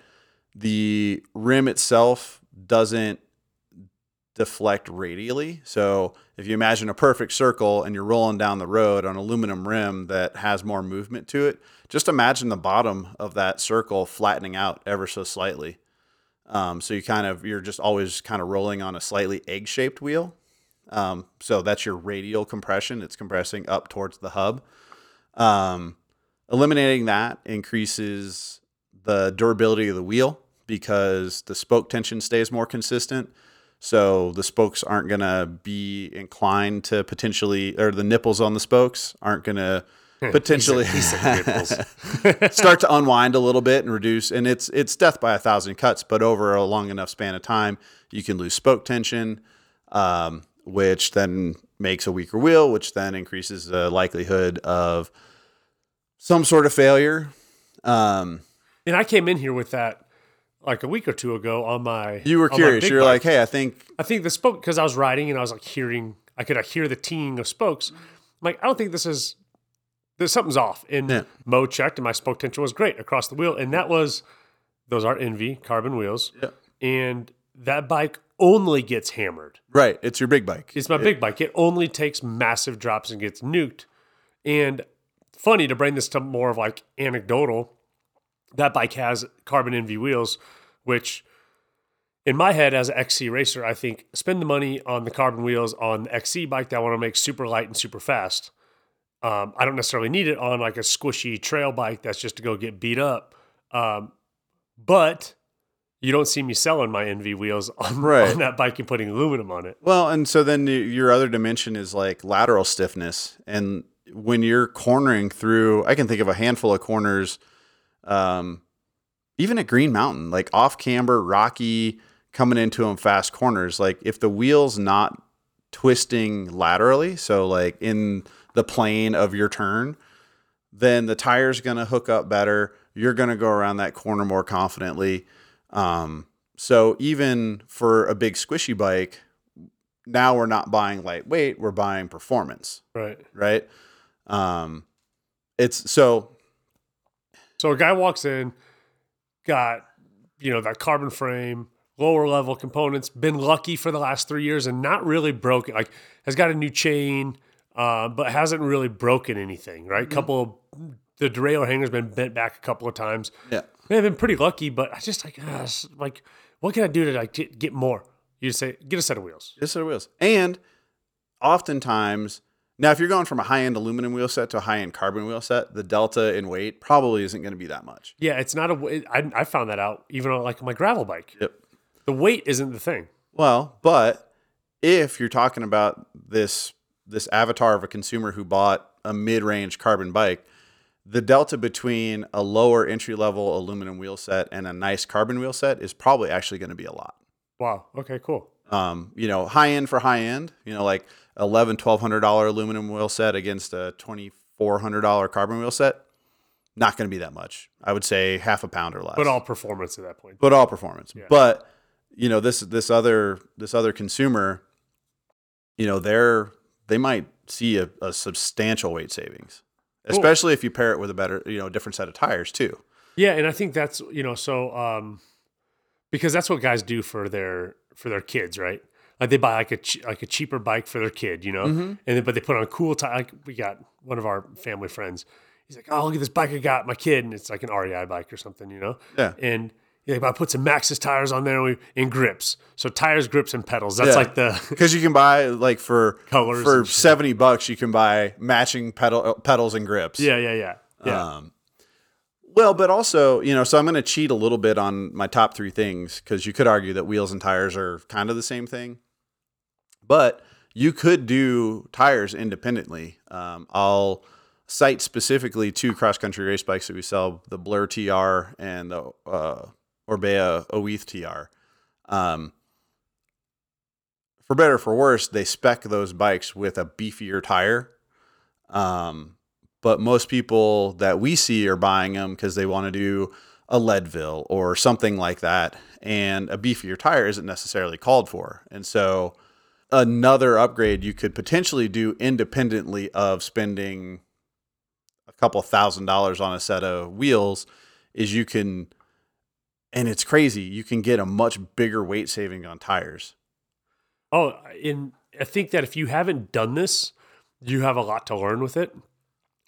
the rim itself doesn't deflect radially. So if you imagine a perfect circle and you're rolling down the road on aluminum rim that has more movement to it, just imagine the bottom of that circle flattening out ever so slightly. Um, so you kind of you're just always kind of rolling on a slightly egg-shaped wheel. Um, so that's your radial compression. It's compressing up towards the hub. Um, eliminating that increases the durability of the wheel because the spoke tension stays more consistent. So the spokes aren't going to be inclined to potentially, or the nipples on the spokes aren't going to potentially He said nipples. start to unwind a little bit and reduce. And it's it's death by a thousand cuts, but over a long enough span of time, you can lose spoke tension, um, which then makes a weaker wheel, which then increases the likelihood of some sort of failure. Um, and I came in here with that like a week or two ago on my. you were curious. You're like, hey, I think I think the spoke because I was riding and I was like hearing, I could hear the tinging of spokes. I'm like, I don't think this is, there's something's off. And Yeah. Mo checked, and my spoke tension was great across the wheel, and that was, those are ENVE carbon wheels, Yeah. and that bike only gets hammered. right. It's your big bike. It's my big bike. It only takes massive drops and gets nuked. And funny to bring this to more of like anecdotal, that bike has carbon ENVE wheels, which in my head as an XC racer, I think spend the money on the carbon wheels on the XC bike that I want to make super light and super fast. Um, I don't necessarily need it on like a squishy trail bike that's just to go get beat up. Um, but you don't see me selling my ENVE wheels on, Right. on that bike and putting aluminum on it. Well, and so then your other dimension is like lateral stiffness. And when you're cornering through, I can think of a handful of corners, um, even at Green Mountain, like off camber, rocky, coming into them fast corners. Like if the wheel's not twisting laterally, so like in the plane of your turn, then the tire's going to hook up better. You're going to go around that corner more confidently. Um, so even for a big squishy bike, now we're not buying lightweight, we're buying performance, Right. right? Um, it's so So a guy walks in, got you know that carbon frame, lower level components, been lucky for the last three years and not really broken. Like has got a new chain, uh, but hasn't really broken anything. Right, couple of, the derailleur hanger's been bent back a couple of times. yeah, Man, I've been pretty lucky, but I just like it's like what can I do to like get, get more? You just say get a set of wheels. just set of wheels. And oftentimes, now if you're going from a high end aluminum wheel set to a high end carbon wheel set, the delta in weight probably isn't going to be that much. Yeah, it's not a. I, I found that out even on like my gravel bike. Yep. The weight isn't the thing. Well, but if you're talking about this this avatar of a consumer who bought a mid-range carbon bike, the delta between a lower entry-level aluminum wheel set and a nice carbon wheel set is probably actually going to be a lot. Wow. Okay. Cool. Um, you know, high end for high end, you know, like eleven, twelve hundred dollar aluminum wheel set against a twenty four hundred dollar carbon wheel set, not going to be that much. I would say half a pound or less But all performance at that point. but all performance. But you know this this other this other consumer, you know they're they might see a, a substantial weight savings, especially if you pair it with a better you know different set of tires too. Yeah, and I think that's you know so um, because that's what guys do for their for their kids, right? Like they buy like a ch- like a cheaper bike for their kid, you know, and then, but they put on a cool tire. Like we got one of our family friends. He's like, "Oh, look at this bike I got my kid," and it's like an REI bike or something, you know. Yeah. And yeah, but I put some Maxxis tires on there and, we, and grips. So tires, grips, and pedals. That's Yeah. like the Because you can buy like for Colors for seventy bucks, you can buy matching pedal pedals and grips. yeah, yeah, yeah, yeah. Um, well, but also, you know, so I'm going to cheat a little bit on my top three things because you could argue that wheels and tires are kind of the same thing. But you could do tires independently. Um, I'll cite specifically two cross country race bikes that we sell the Blur TR and the uh, Orbea Oiz TR. Um, for better or for worse, they spec those bikes with a beefier tire. Um, but most people that we see are buying them because they want to do a Leadville or something like that. And a beefier tire isn't necessarily called for. And so another upgrade you could potentially do independently of spending a couple thousand dollars on a set of wheels is you can and it's crazy you can get a much bigger weight saving on tires Oh, and I think that if you haven't done this, you have a lot to learn with it.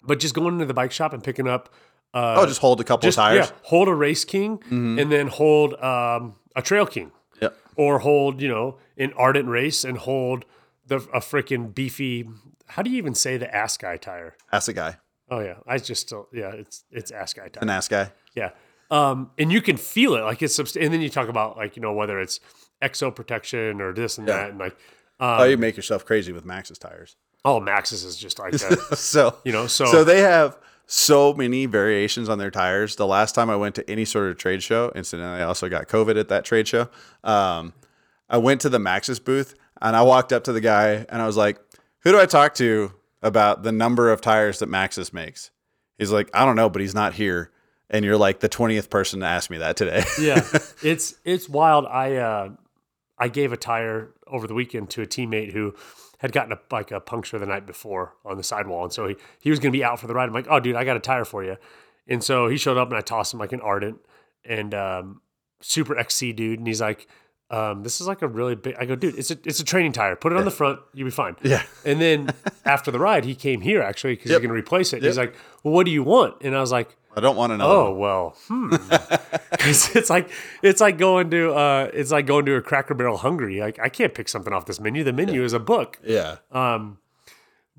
But just going into the bike shop and picking up, uh, oh just hold a couple just of tires Mm-hmm. yeah, hold a race king and then hold um, a trail king, Yep. or hold you know an ardent race and hold the a freaking beefy. How do you even say the ass guy tire? ask a guy Oh yeah, I just still yeah, it's it's ass guy tire. an ask guy Yeah. Um, and you can feel it like it's, subst- and then you talk about like, you know, whether it's exo protection or this and Yeah. that. And like, oh um, you make yourself crazy with Maxxis tires oh, Maxxis is just like that, so you know, so, so they have so many variations on their tires. The last time I went to any sort of trade show, incidentally, I also got COVID at that trade show. Um, I went to the Maxxis booth and I walked up to the guy and I was like, "Who do I talk to about the number of tires that Maxxis makes?" He's like, "I don't know, but he's not here." And you're like the twentieth person to ask me that today. yeah, it's, it's wild. I, uh, I gave a tire over the weekend to a teammate who had gotten a, like a puncture the night before on the sidewall. And so he, he was going to be out for the ride. I'm like, oh, dude, I got a tire for you. And so he showed up and I tossed him like an Ardent and um, super XC dude. And he's like, um, this is like a really big. I go, dude, it's a it's a training tire. Put it on the front, you'll be fine. Yeah. And then after the ride, he came here actually because Yep. he's gonna replace it. And He's like, well, what do you want? And I was like, I don't want to know. oh one. well, hmm. 'Cause it's like it's like going to uh, it's like going to a Cracker Barrel hungry. Like I can't pick something off this menu. The menu is a book. yeah. Um,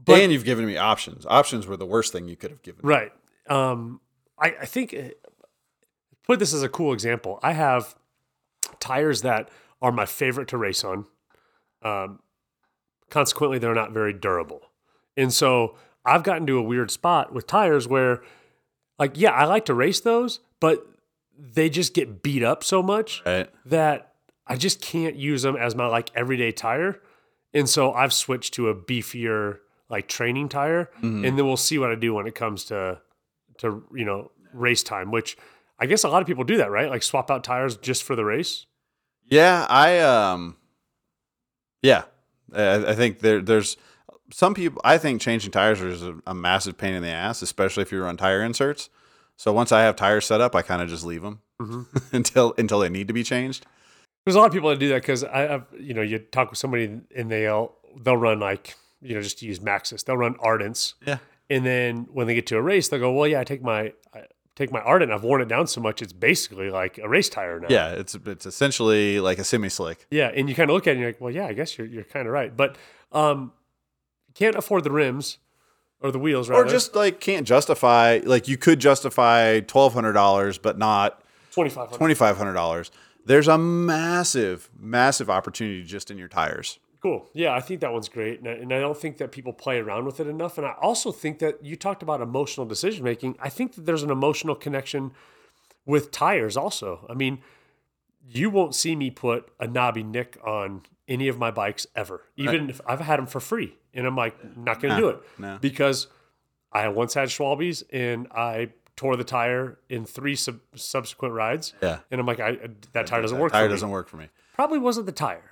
but- and you've given me options. Options were the worst thing you could have given. me. Right. Um, I, I think uh, put this as a cool example. I have tires that are my favorite to race on. Um, consequently, they're not very durable. And so I've gotten to a weird spot with tires where, like, yeah, I like to race those, but they just get beat up so much Right. that I just can't use them as my like everyday tire. And so I've switched to a beefier like training tire, and then we'll see what I do when it comes to to you know race time. Which I guess a lot of people do that, right? Like swap out tires just for the race. Yeah, I um, yeah, I, I think there there's some people. I think changing tires is a, a massive pain in the ass, especially if you run tire inserts. So once I have tires set up, I kind of just leave them until until they need to be changed. There's a lot of people that do that because I, I've you know you talk with somebody and they'll they'll run like you know just to use Maxxis, they'll run Ardents, Yeah, and then when they get to a race, they'll go, well, yeah, I take my I take my Ardent, I've worn it down so much, it's basically like a race tire now. yeah, it's it's essentially like a semi slick. Yeah, and you kind of look at it and you're like, well, yeah, I guess you're you're kind of right, but um, can't afford the rims or the wheels, right? Or just like can't justify like you could justify twelve hundred dollars, but not twenty five hundred. twenty five hundred dollars. There's a massive, massive opportunity just in your tires. Cool. Yeah, I think that one's great, and I, and I don't think that people play around with it enough. And I also think that you talked about emotional decision making. I think that there's an emotional connection with tires. Also, I mean, you won't see me put a Nobby Nic on any of my bikes ever, even if I've had them for free, and I'm like, not going to do it no. because I once had Schwalbe's and I tore the tire in three sub- subsequent rides. Yeah. and I'm like, I that tire doesn't work. Tire for me. doesn't work for me. Probably wasn't the tire.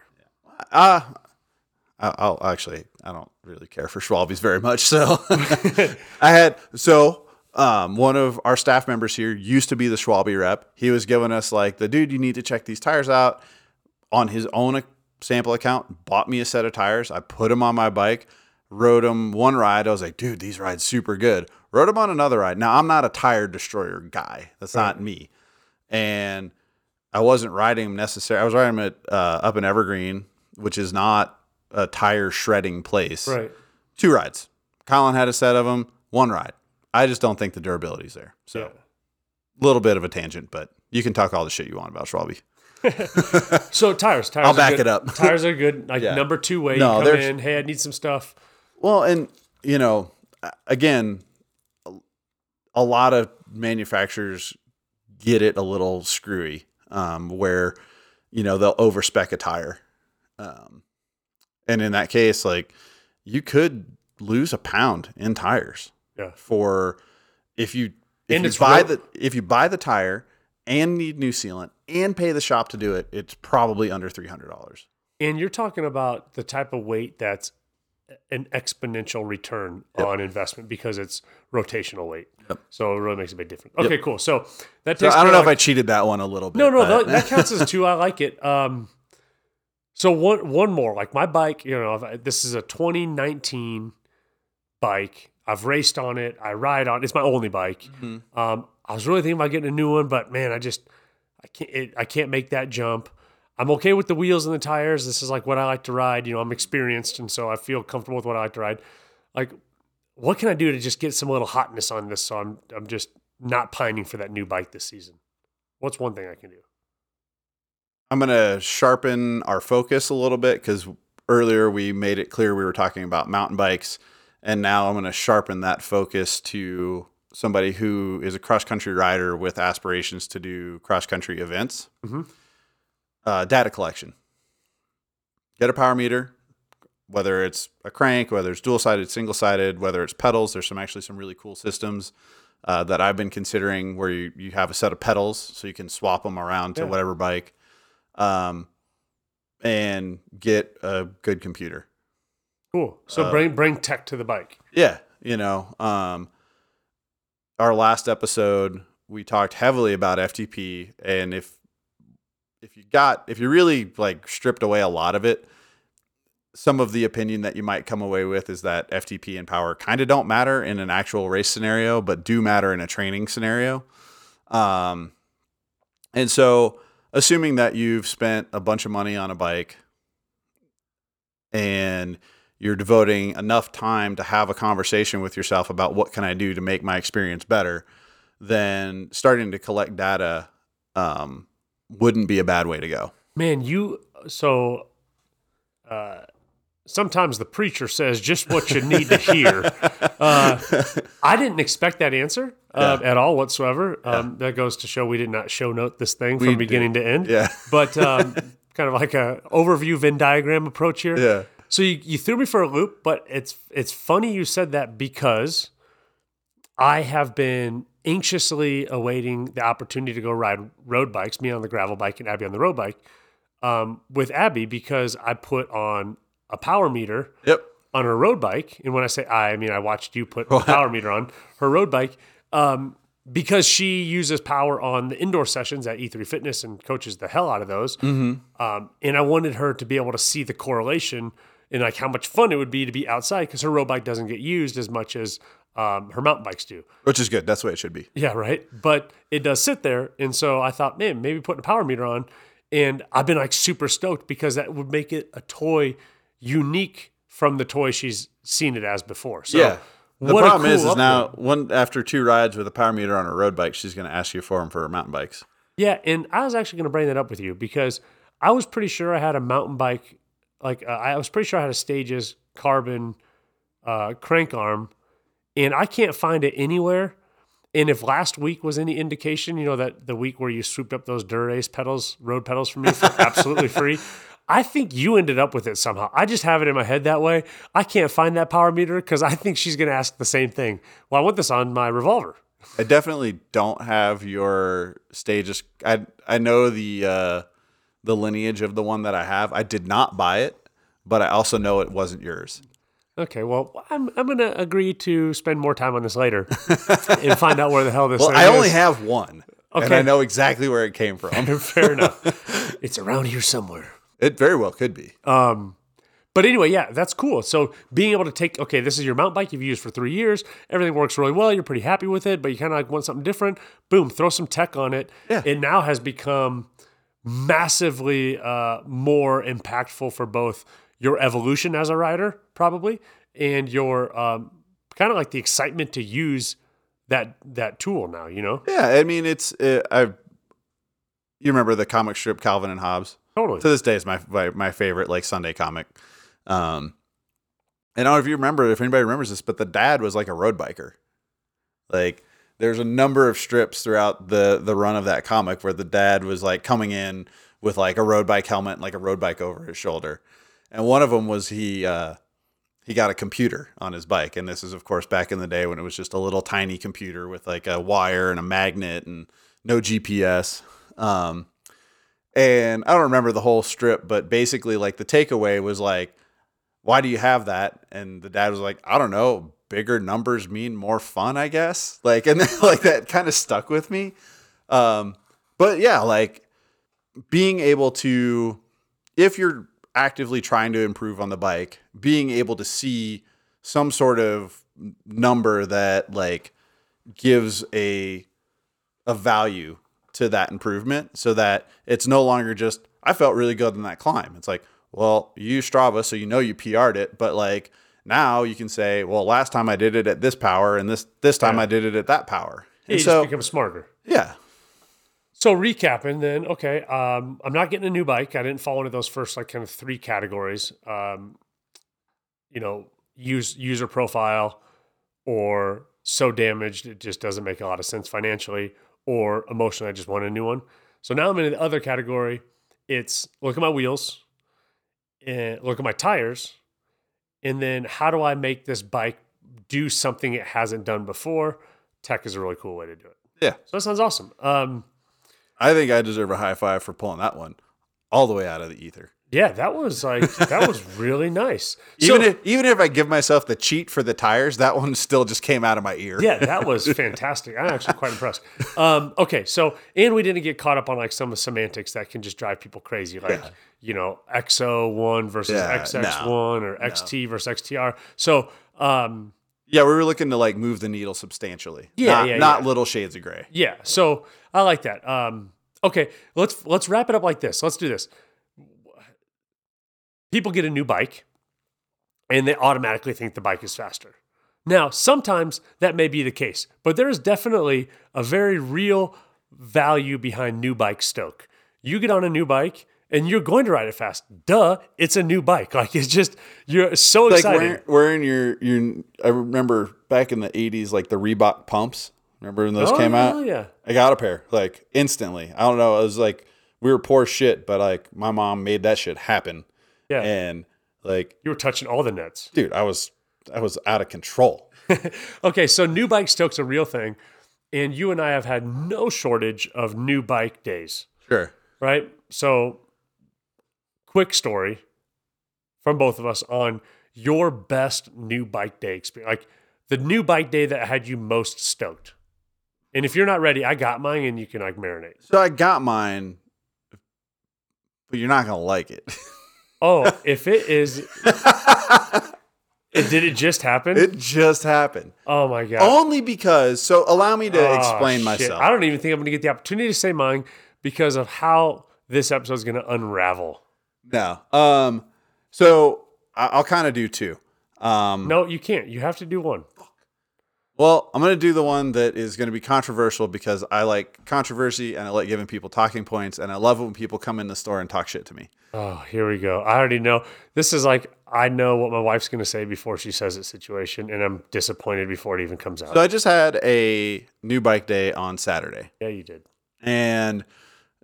Uh I'll actually I don't really care for Schwalbe's very much. So I had so um, one of our staff members here used to be the Schwalbe rep. He was giving us like the dude, you need to check these tires out on his own sample account. Bought me a set of tires. I put them on my bike, rode them one ride. I was like, dude, these rides super good. Rode them on another ride. Now I'm not a tire destroyer guy. That's not me. And I wasn't riding them necessarily. I was riding them at uh, up in Evergreen, which is not a tire shredding place. Right. Two rides. Colin had a set of them. One ride. I just don't think the durability's there. So a Yeah. little bit of a tangent, but you can talk all the shit you want about Schwalbe. So tires, tires. I'll back good. it up. tires are good. Like Yeah. number two way. No, come in. Hey, I need some stuff. Well, and you know, again, a- a lot of manufacturers get it a little screwy, um, where you know they'll overspec a tire, um, and in that case, like you could lose a pound in tires Yeah. for if you if And you buy real- the if you buy the tire and need new sealant and pay the shop to do it, it's probably under three hundred dollars. And you're talking about the type of weight that's an exponential return on investment because it's rotational weight. Yep. So it really makes a big difference. Okay, cool. So that So takes I don't know of, if I cheated that one a little bit. No, no, that, that counts as two. I like it. Um, so one one more, like my bike, you know, I've- this is a 2019 bike. I've raced on it. I ride on. It. It's my only bike. Mm-hmm. Um, I was really thinking about getting a new one, but man, I just I can't. It, I can't make that jump. I'm okay with the wheels and the tires. This is like what I like to ride. You know, I'm experienced, and so I feel comfortable with what I like to ride. Like, what can I do to just get some little hotness on this? So I'm I'm just not pining for that new bike this season. What's one thing I can do? I'm going to sharpen our focus a little bit because earlier we made it clear we were talking about mountain bikes. And now I'm going to sharpen that focus to somebody who is a cross country rider with aspirations to do cross country events. Mhm. Uh, data collection. Get a power meter, whether it's a crank, whether it's dual sided, single sided, whether it's pedals. There's some actually some really cool systems uh, that I've been considering where you, you have a set of pedals so you can swap them around to Yeah. whatever bike um, and get a good computer. Cool. So Uh, bring bring tech to the bike. Yeah, you know, um, our last episode we talked heavily about FTP, and if if you got if you really like stripped away a lot of it, some of the opinion that you might come away with is that FTP and power kind of don't matter in an actual race scenario, but do matter in a training scenario. Um, and so, assuming that you've spent a bunch of money on a bike and you're devoting enough time to have a conversation with yourself about what can I do to make my experience better, then starting to collect data um, wouldn't be a bad way to go. Man, you so uh sometimes the preacher says just what you need to hear. Uh, I didn't expect that answer uh, at all whatsoever. Um, That goes to show we did not show note this thing from We beginning to end. Yeah. but um, kind of like a overview Venn diagram approach here. Yeah. So you, you threw me for a loop, but it's it's funny you said that because I have been anxiously awaiting the opportunity to go ride road bikes, me on the gravel bike and Abby on the road bike, um, with Abby because I put on a power meter Yep. on her road bike. And when I say I, I mean I watched you put a power meter on her road bike um, because she uses power on the indoor sessions at E3 Fitness and coaches the hell out of those. Um, and I wanted her to be able to see the correlation and like how much fun it would be to be outside because her road bike doesn't get used as much as um, her mountain bikes do. Which is good. That's the way it should be. Yeah, right. But it does sit there. And so I thought, man, maybe putting a power meter on. And I've been like super stoked because that would make it a toy unique from the toy she's seen it as before. So yeah. The what problem is, cool is now upgrade. one after two rides with a power meter on a road bike, she's going to ask you for them for her mountain bikes. Yeah, and I was actually going to bring that up with you because I was pretty sure I had a mountain bike, like uh, I was pretty sure I had a Stages carbon uh, crank arm, and I can't find it anywhere. And if last week was any indication, you know that the week where you swooped up those Dura-Ace pedals, road pedals for me for absolutely free, I think you ended up with it somehow. I just have it in my head that way. I can't find that power meter because I think she's going to ask the same thing. Well, I want this on my revolver. I definitely don't have your stages. I I know the uh, the lineage of the one that I have. I did not buy it, but I also know it wasn't yours. Okay, well, I'm I'm gonna agree to spend more time on this later and find out where the hell this. Well, I only have one, and I know exactly where it came from. Fair enough. It's around here somewhere. It very well could be. But anyway, yeah, that's cool. So being able to take, okay, this is your mountain bike you've used for three years. Everything works really well. You're pretty happy with it, but you kind of like want something different. Boom, throw some tech on it. Yeah. It now has become massively uh, more impactful for both your evolution as a rider, probably, and your um, kind of like the excitement to use that that tool now. You know, Yeah, I mean it's uh, I. You remember the comic strip Calvin and Hobbes? Totally. to this day is my my, my favorite like Sunday comic. Um, and I don't know if you remember, if anybody remembers this, but the dad was like a road biker. Like there's a number of strips throughout the the run of that comic where the dad was like coming in with like a road bike helmet, and, like a road bike over his shoulder, and one of them was he uh, he got a computer on his bike, and this is of course back in the day when it was just a little tiny computer with like a wire and a magnet and no GPS. Um, and I don't remember the whole strip, but basically, like the takeaway was like, "Why do you have that?" And the dad was like, "I don't know. Bigger numbers mean more fun, I guess." Like, and then, like that kind of stuck with me. Um, but yeah, like being able to, if you're actively trying to improve on the bike, being able to see some sort of number that like gives a a value to that improvement so that it's no longer just I felt really good in that climb. It's like, well, you use Strava so you know you PR'd it, but like now you can say, well, last time I did it at this power and this this time Yeah. I did it at that power. you And just so become smarter. yeah. So recapping, then okay, um, I'm not getting a new bike. I didn't fall into those first like kind of three categories. Um, you know, use user profile, or so damaged it just doesn't make a lot of sense financially, or emotionally I just want a new one. So now I'm in the other category. It's look at my wheels, and look at my tires, and then how do I make this bike do something it hasn't done before? Tech is a really cool way to do it. Yeah. So that sounds awesome. Um, I think I deserve a high five for pulling that one all the way out of the ether. Yeah, that was like that was really nice. Even So- if even if I give myself the cheat for the tires, that one still just came out of my ear. yeah, that was fantastic. I'm actually quite impressed. Um, okay, so and we didn't get caught up on like some of the semantics that can just drive people crazy, like you know XO one versus Yeah, XX no, one or XT versus XTR. So um, Yeah, we were looking to like move the needle substantially. Yeah, not, yeah, not yeah. little shades of gray. yeah, so I like that. Um, okay, let's let's wrap it up like this. Let's do this. People get a new bike, and they automatically think the bike is faster. Now, sometimes that may be the case, but there is definitely a very real value behind new bike stoke. you get on a new bike and you're going to ride it fast. Duh, it's a new bike. Like it's just you're so like excited. wearing, wearing your your. I remember back in the '80s, like the Reebok pumps. Remember when those Oh, came out? yeah. I got a pair like instantly. I don't know. It was like we were poor shit, but like my mom made that shit happen. Yeah. And like, you were touching all the nets. dude, I was I was out of control. Okay, so new bike stoke's a real thing. And you and I have had no shortage of new bike days, Sure. right? So, quick story from both of us on your best new bike day experience. Like the new bike day that had you most stoked. And if you're not ready, I got mine and you can like marinate. So I got mine, but you're not gonna like it. Oh, if it is, It, did it just happen? it just happened. oh my God. Only because. So allow me to Oh, explain shit. myself. I don't even think I'm going to get the opportunity to say mine because of how this episode is going to unravel. No. Um. So I- I'll kind of do two. Um. No, you can't. You have to do one. Well, I'm going to do the one that is going to be controversial because I like controversy and I like giving people talking points and I love it when people come in the store and talk shit to me. Oh, here we go. I already know. This is like I know what my wife's going to say before she says it situation, and I'm disappointed before it even comes out. So I just had a new bike day on Saturday yeah, you did. and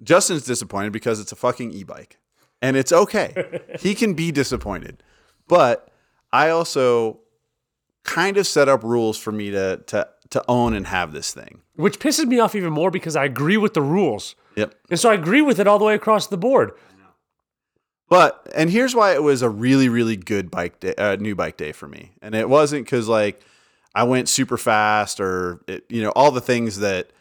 Justin's disappointed because it's a fucking e-bike. And it's okay. he can be disappointed. But I also kind of set up rules for me to to to own and have this thing. Which pisses me off even more because I agree with the rules, Yep. and so I agree with it all the way across the board. But and here's why it was a really really good bike day, uh, new bike day for me. And it wasn't cuz like I went super fast or it, you know all the things that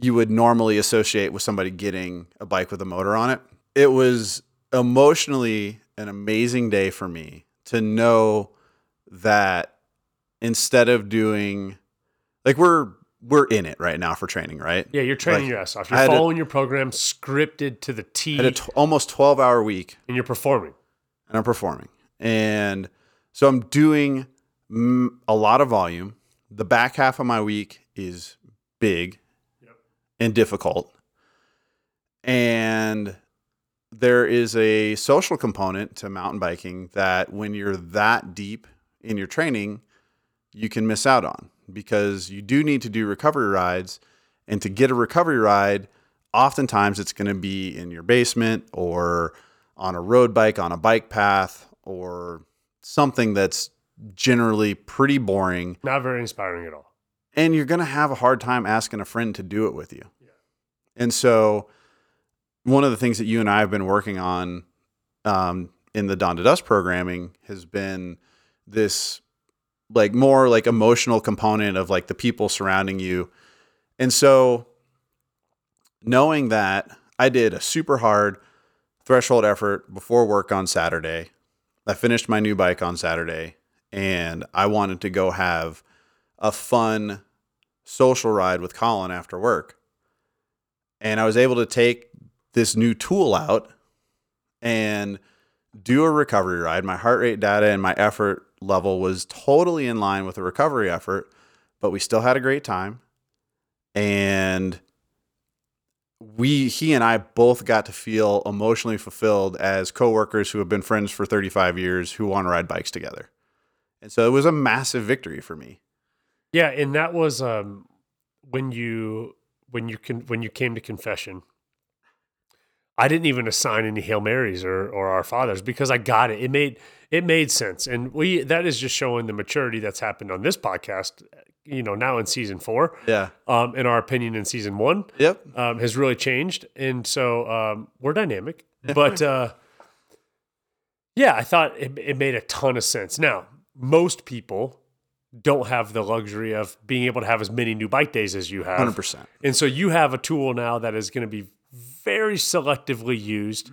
you would normally associate with somebody getting a bike with a motor on it. It was emotionally an amazing day for me to know that instead of doing like we're we're in it right now for training, right? Yeah, you're training Like, your ass off. You're following your program scripted to the T. had a t- almost 12 hour week and you're performing. and I'm performing. And so I'm doing mm, a lot of volume. The back half of my week is big and difficult. And there is a social component to mountain biking that when you're that deep in your training, you can miss out on because you do need to do recovery rides. And to get a recovery ride, oftentimes it's going to be in your basement or on a road bike, on a bike path, or something that's generally pretty boring. Not very inspiring at all. And you're going to have a hard time asking a friend to do it with you. Yeah. And so, one of the things that you and I have been working on um, in the Dawn to Dust programming has been this like more like emotional component of like the people surrounding you. And so knowing that I did a super hard threshold effort before work on Saturday. I finished my new bike on Saturday and I wanted to go have a fun social ride with Colin after work. And I was able to take this new tool out and do a recovery ride. My heart rate data and my effort level was totally in line with the recovery effort, but we still had a great time. And we he and I both got to feel emotionally fulfilled as coworkers who have been friends for 35 years who want to ride bikes together. And so it was a massive victory for me. Yeah, and that was um, when you when you can when you came to confession. I didn't even assign any hail marys or or our fathers because I got it. It made it made sense, and we that is just showing the maturity that's happened on this podcast. You know, now in season four, Yeah. um, in our opinion, in season one, Yep. um, has really changed, and so um, we're dynamic. But uh, yeah, I thought it, it made a ton of sense. Now, most people don't have the luxury of being able to have as many new bike days as you have, 100%. and so you have a tool now that is going to be very selectively used,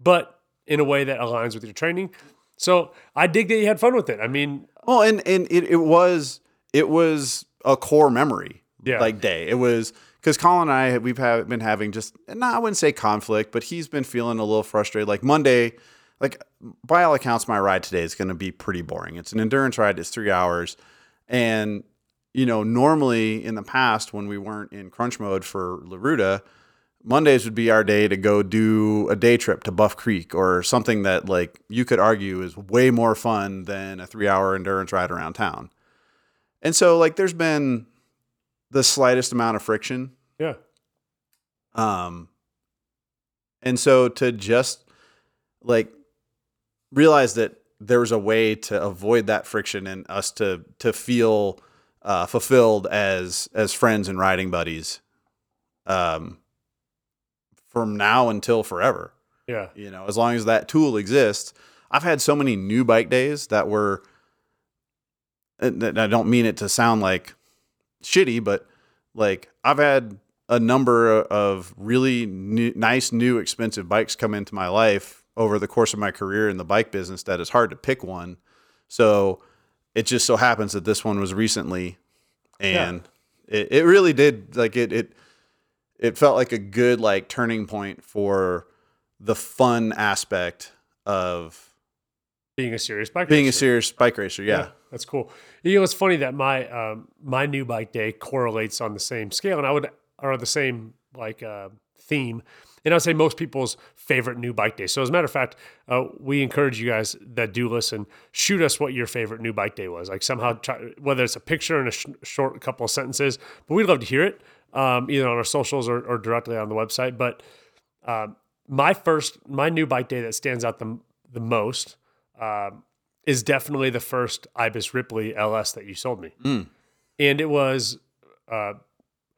but in a way that aligns with your training. So I dig that you had fun with it. I mean, Well, and and it, it was it was a core memory Yeah. like day. It was because Colin and I we've have, been having just no, I wouldn't say conflict, but he's been feeling a little frustrated. Like Monday, like by all accounts, my ride today is going to be pretty boring. It's an endurance ride. It's three hours, and you know normally in the past when we weren't in crunch mode for La Ruta, Mondays would be our day to go do a day trip to Buff Creek or something that like you could argue is way more fun than a 3-hour endurance ride around town. And so like there's been the slightest amount of friction Yeah. um, and so to just like realize that there was a way to avoid that friction and us to to feel uh, fulfilled as as friends and riding buddies, um, from now until forever. Yeah. You know, as long as that tool exists. I've had so many new bike days that were. And I don't mean it to sound like shitty, but like I've had a number of really new, nice, new, expensive bikes come into my life over the course of my career in the bike business that it's hard to pick one. So it just so happens that this one was recently, and it, it really did like it it it felt like a good like turning point for the fun aspect of Being a serious bike being a racer. serious bike racer. Yeah. that's cool. You know, it's funny that my um, my new bike day correlates on the same scale, and I would or the same like uh, theme. And I would say most people's favorite new bike day. So as a matter of fact, uh, we encourage you guys that do listen, shoot us what your favorite new bike day was. Like somehow, try, whether it's a picture and a sh- short couple of sentences, but we'd love to hear it um, either on our socials or, or directly on the website. But um, my first, my new bike day that stands out the the most um, is definitely the first Ibis Ripley LS that you sold me, and it was uh,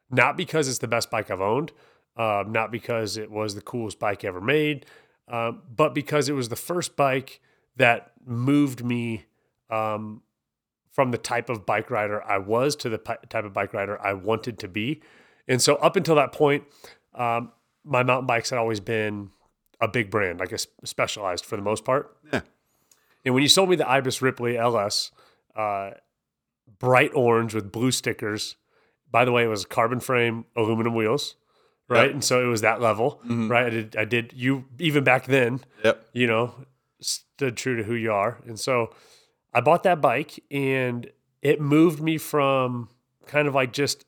not because it's the best bike I've owned, um, not because it was the coolest bike ever made, um, but because it was the first bike that moved me um, from the type of bike rider I was to the pi- type of bike rider I wanted to be. And so up until that point, um, my mountain bikes had always been a big brand, like a specialized for the most part. Yeah. And when you sold me the Ibis Ripley LS, uh, bright orange with blue stickers, by the way, it was carbon frame aluminum wheels, right? Yep. And so it was that level, right? I did, I did, you even back then, Yep. you know, stood true to who you are. And so I bought that bike and it moved me from kind of like just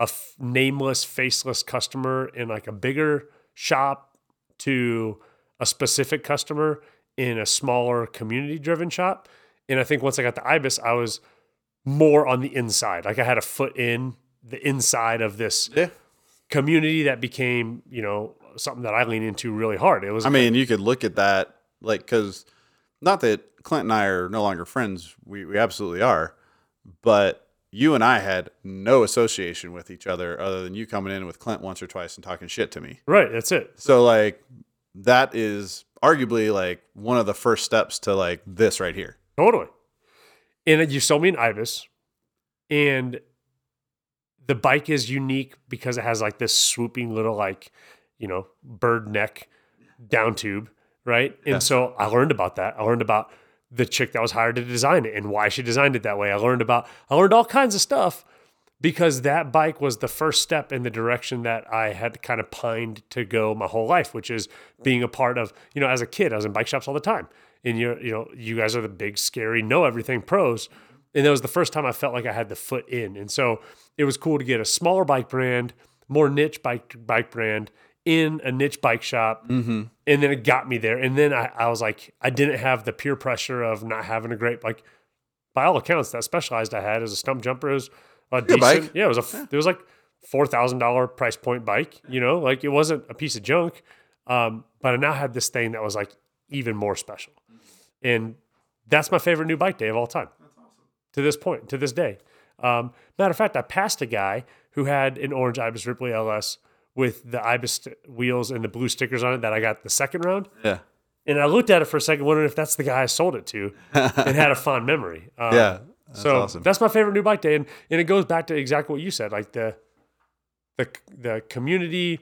a f- nameless, faceless customer in like a bigger shop to a specific customer in a smaller community driven shop. And I think once I got the Ibis, I was more on the inside. Like I had a foot in the inside of this Yeah. community that became, you know, something that I lean into really hard. It was I mean, you could look at that like because not that Clint and I are no longer friends. We we absolutely are, but you and I had no association with each other other than you coming in with Clint once or twice and talking shit to me. right. That's it. So like that is arguably like one of the first steps to like this right here. Totally. And you sold me an Ibis, and the bike is unique because it has like this swooping little like, you know, bird neck down tube, right? And so I learned about that. I learned about the chick that was hired to design it and why she designed it that way. I learned about I learned all kinds of stuff because that bike was the first step in the direction that I had kind of pined to go my whole life, which is being a part of, you know, as a kid, I was in bike shops all the time. And you're, you know, you guys are the big, scary, know everything pros. And that was the first time I felt like I had the foot in. And so it was cool to get a smaller bike brand, more niche bike bike brand in a niche bike shop. Mm-hmm. And then it got me there. And then I, I was like, I didn't have the peer pressure of not having a great like by all accounts, that specialized I had as a Stumpjumper is a Good decent. bike. Yeah, it was a it was like four thousand dollar price point bike. You know, like it wasn't a piece of junk. Um, but I now had this thing that was like even more special, and that's my favorite new bike day of all time. To this point, to this day. Um, matter of fact, I passed a guy who had an orange Ibis Ripley LS with the Ibis wheels and the blue stickers on it that I got the second round. Yeah. And I looked at it for a second, wondering if that's the guy I sold it to, and had a fond memory. Um, Yeah. That's so awesome. that's my favorite new bike day, and and it goes back to exactly what you said, like the the the community,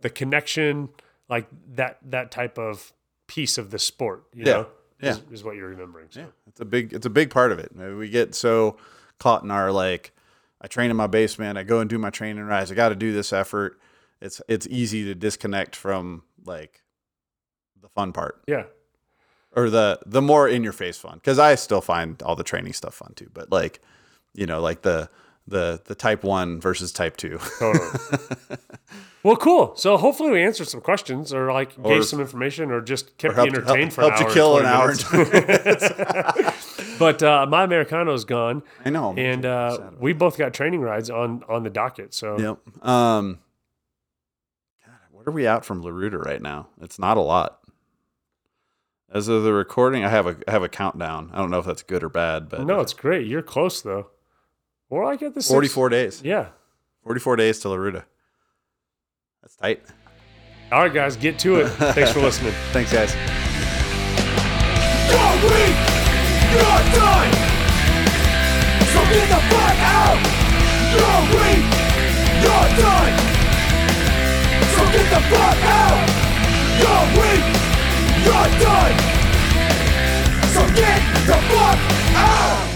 the connection, like that that type of piece of the sport. You Yeah. know, Yeah. Is, is what you're remembering. So. Yeah, it's a big it's a big part of it. Maybe we get so caught in our like I train in my basement, I go and do my training rides, I got to do this effort. It's it's easy to disconnect from like the fun part yeah, or the the more in your face fun cuz I still find all the training stuff fun too, but like you know, like the the the type 1 versus type 2. totally. Well, cool. So hopefully we answered some questions, or like Or- gave some information, or just kept Or you helped, entertained helped, for an helped hour. you kill an hour. and- But uh, my Americano's gone, I know. and uh, we both got training rides on on the docket. So Yep. Um, what are we out from La Ruta right now? It's not a lot. As of the recording, I have a I have a countdown. I don't know if that's good or bad, but no, it's great. You're close though. We're like at the six- 44 days. Yeah. 44 days to La Ruta. That's tight. All right, guys, get to it. Thanks for listening. Thanks, guys. You're weak. You're done. So get the fuck out. You're weak. You're done. The fuck out. You're weak. You're done. So get the fuck out.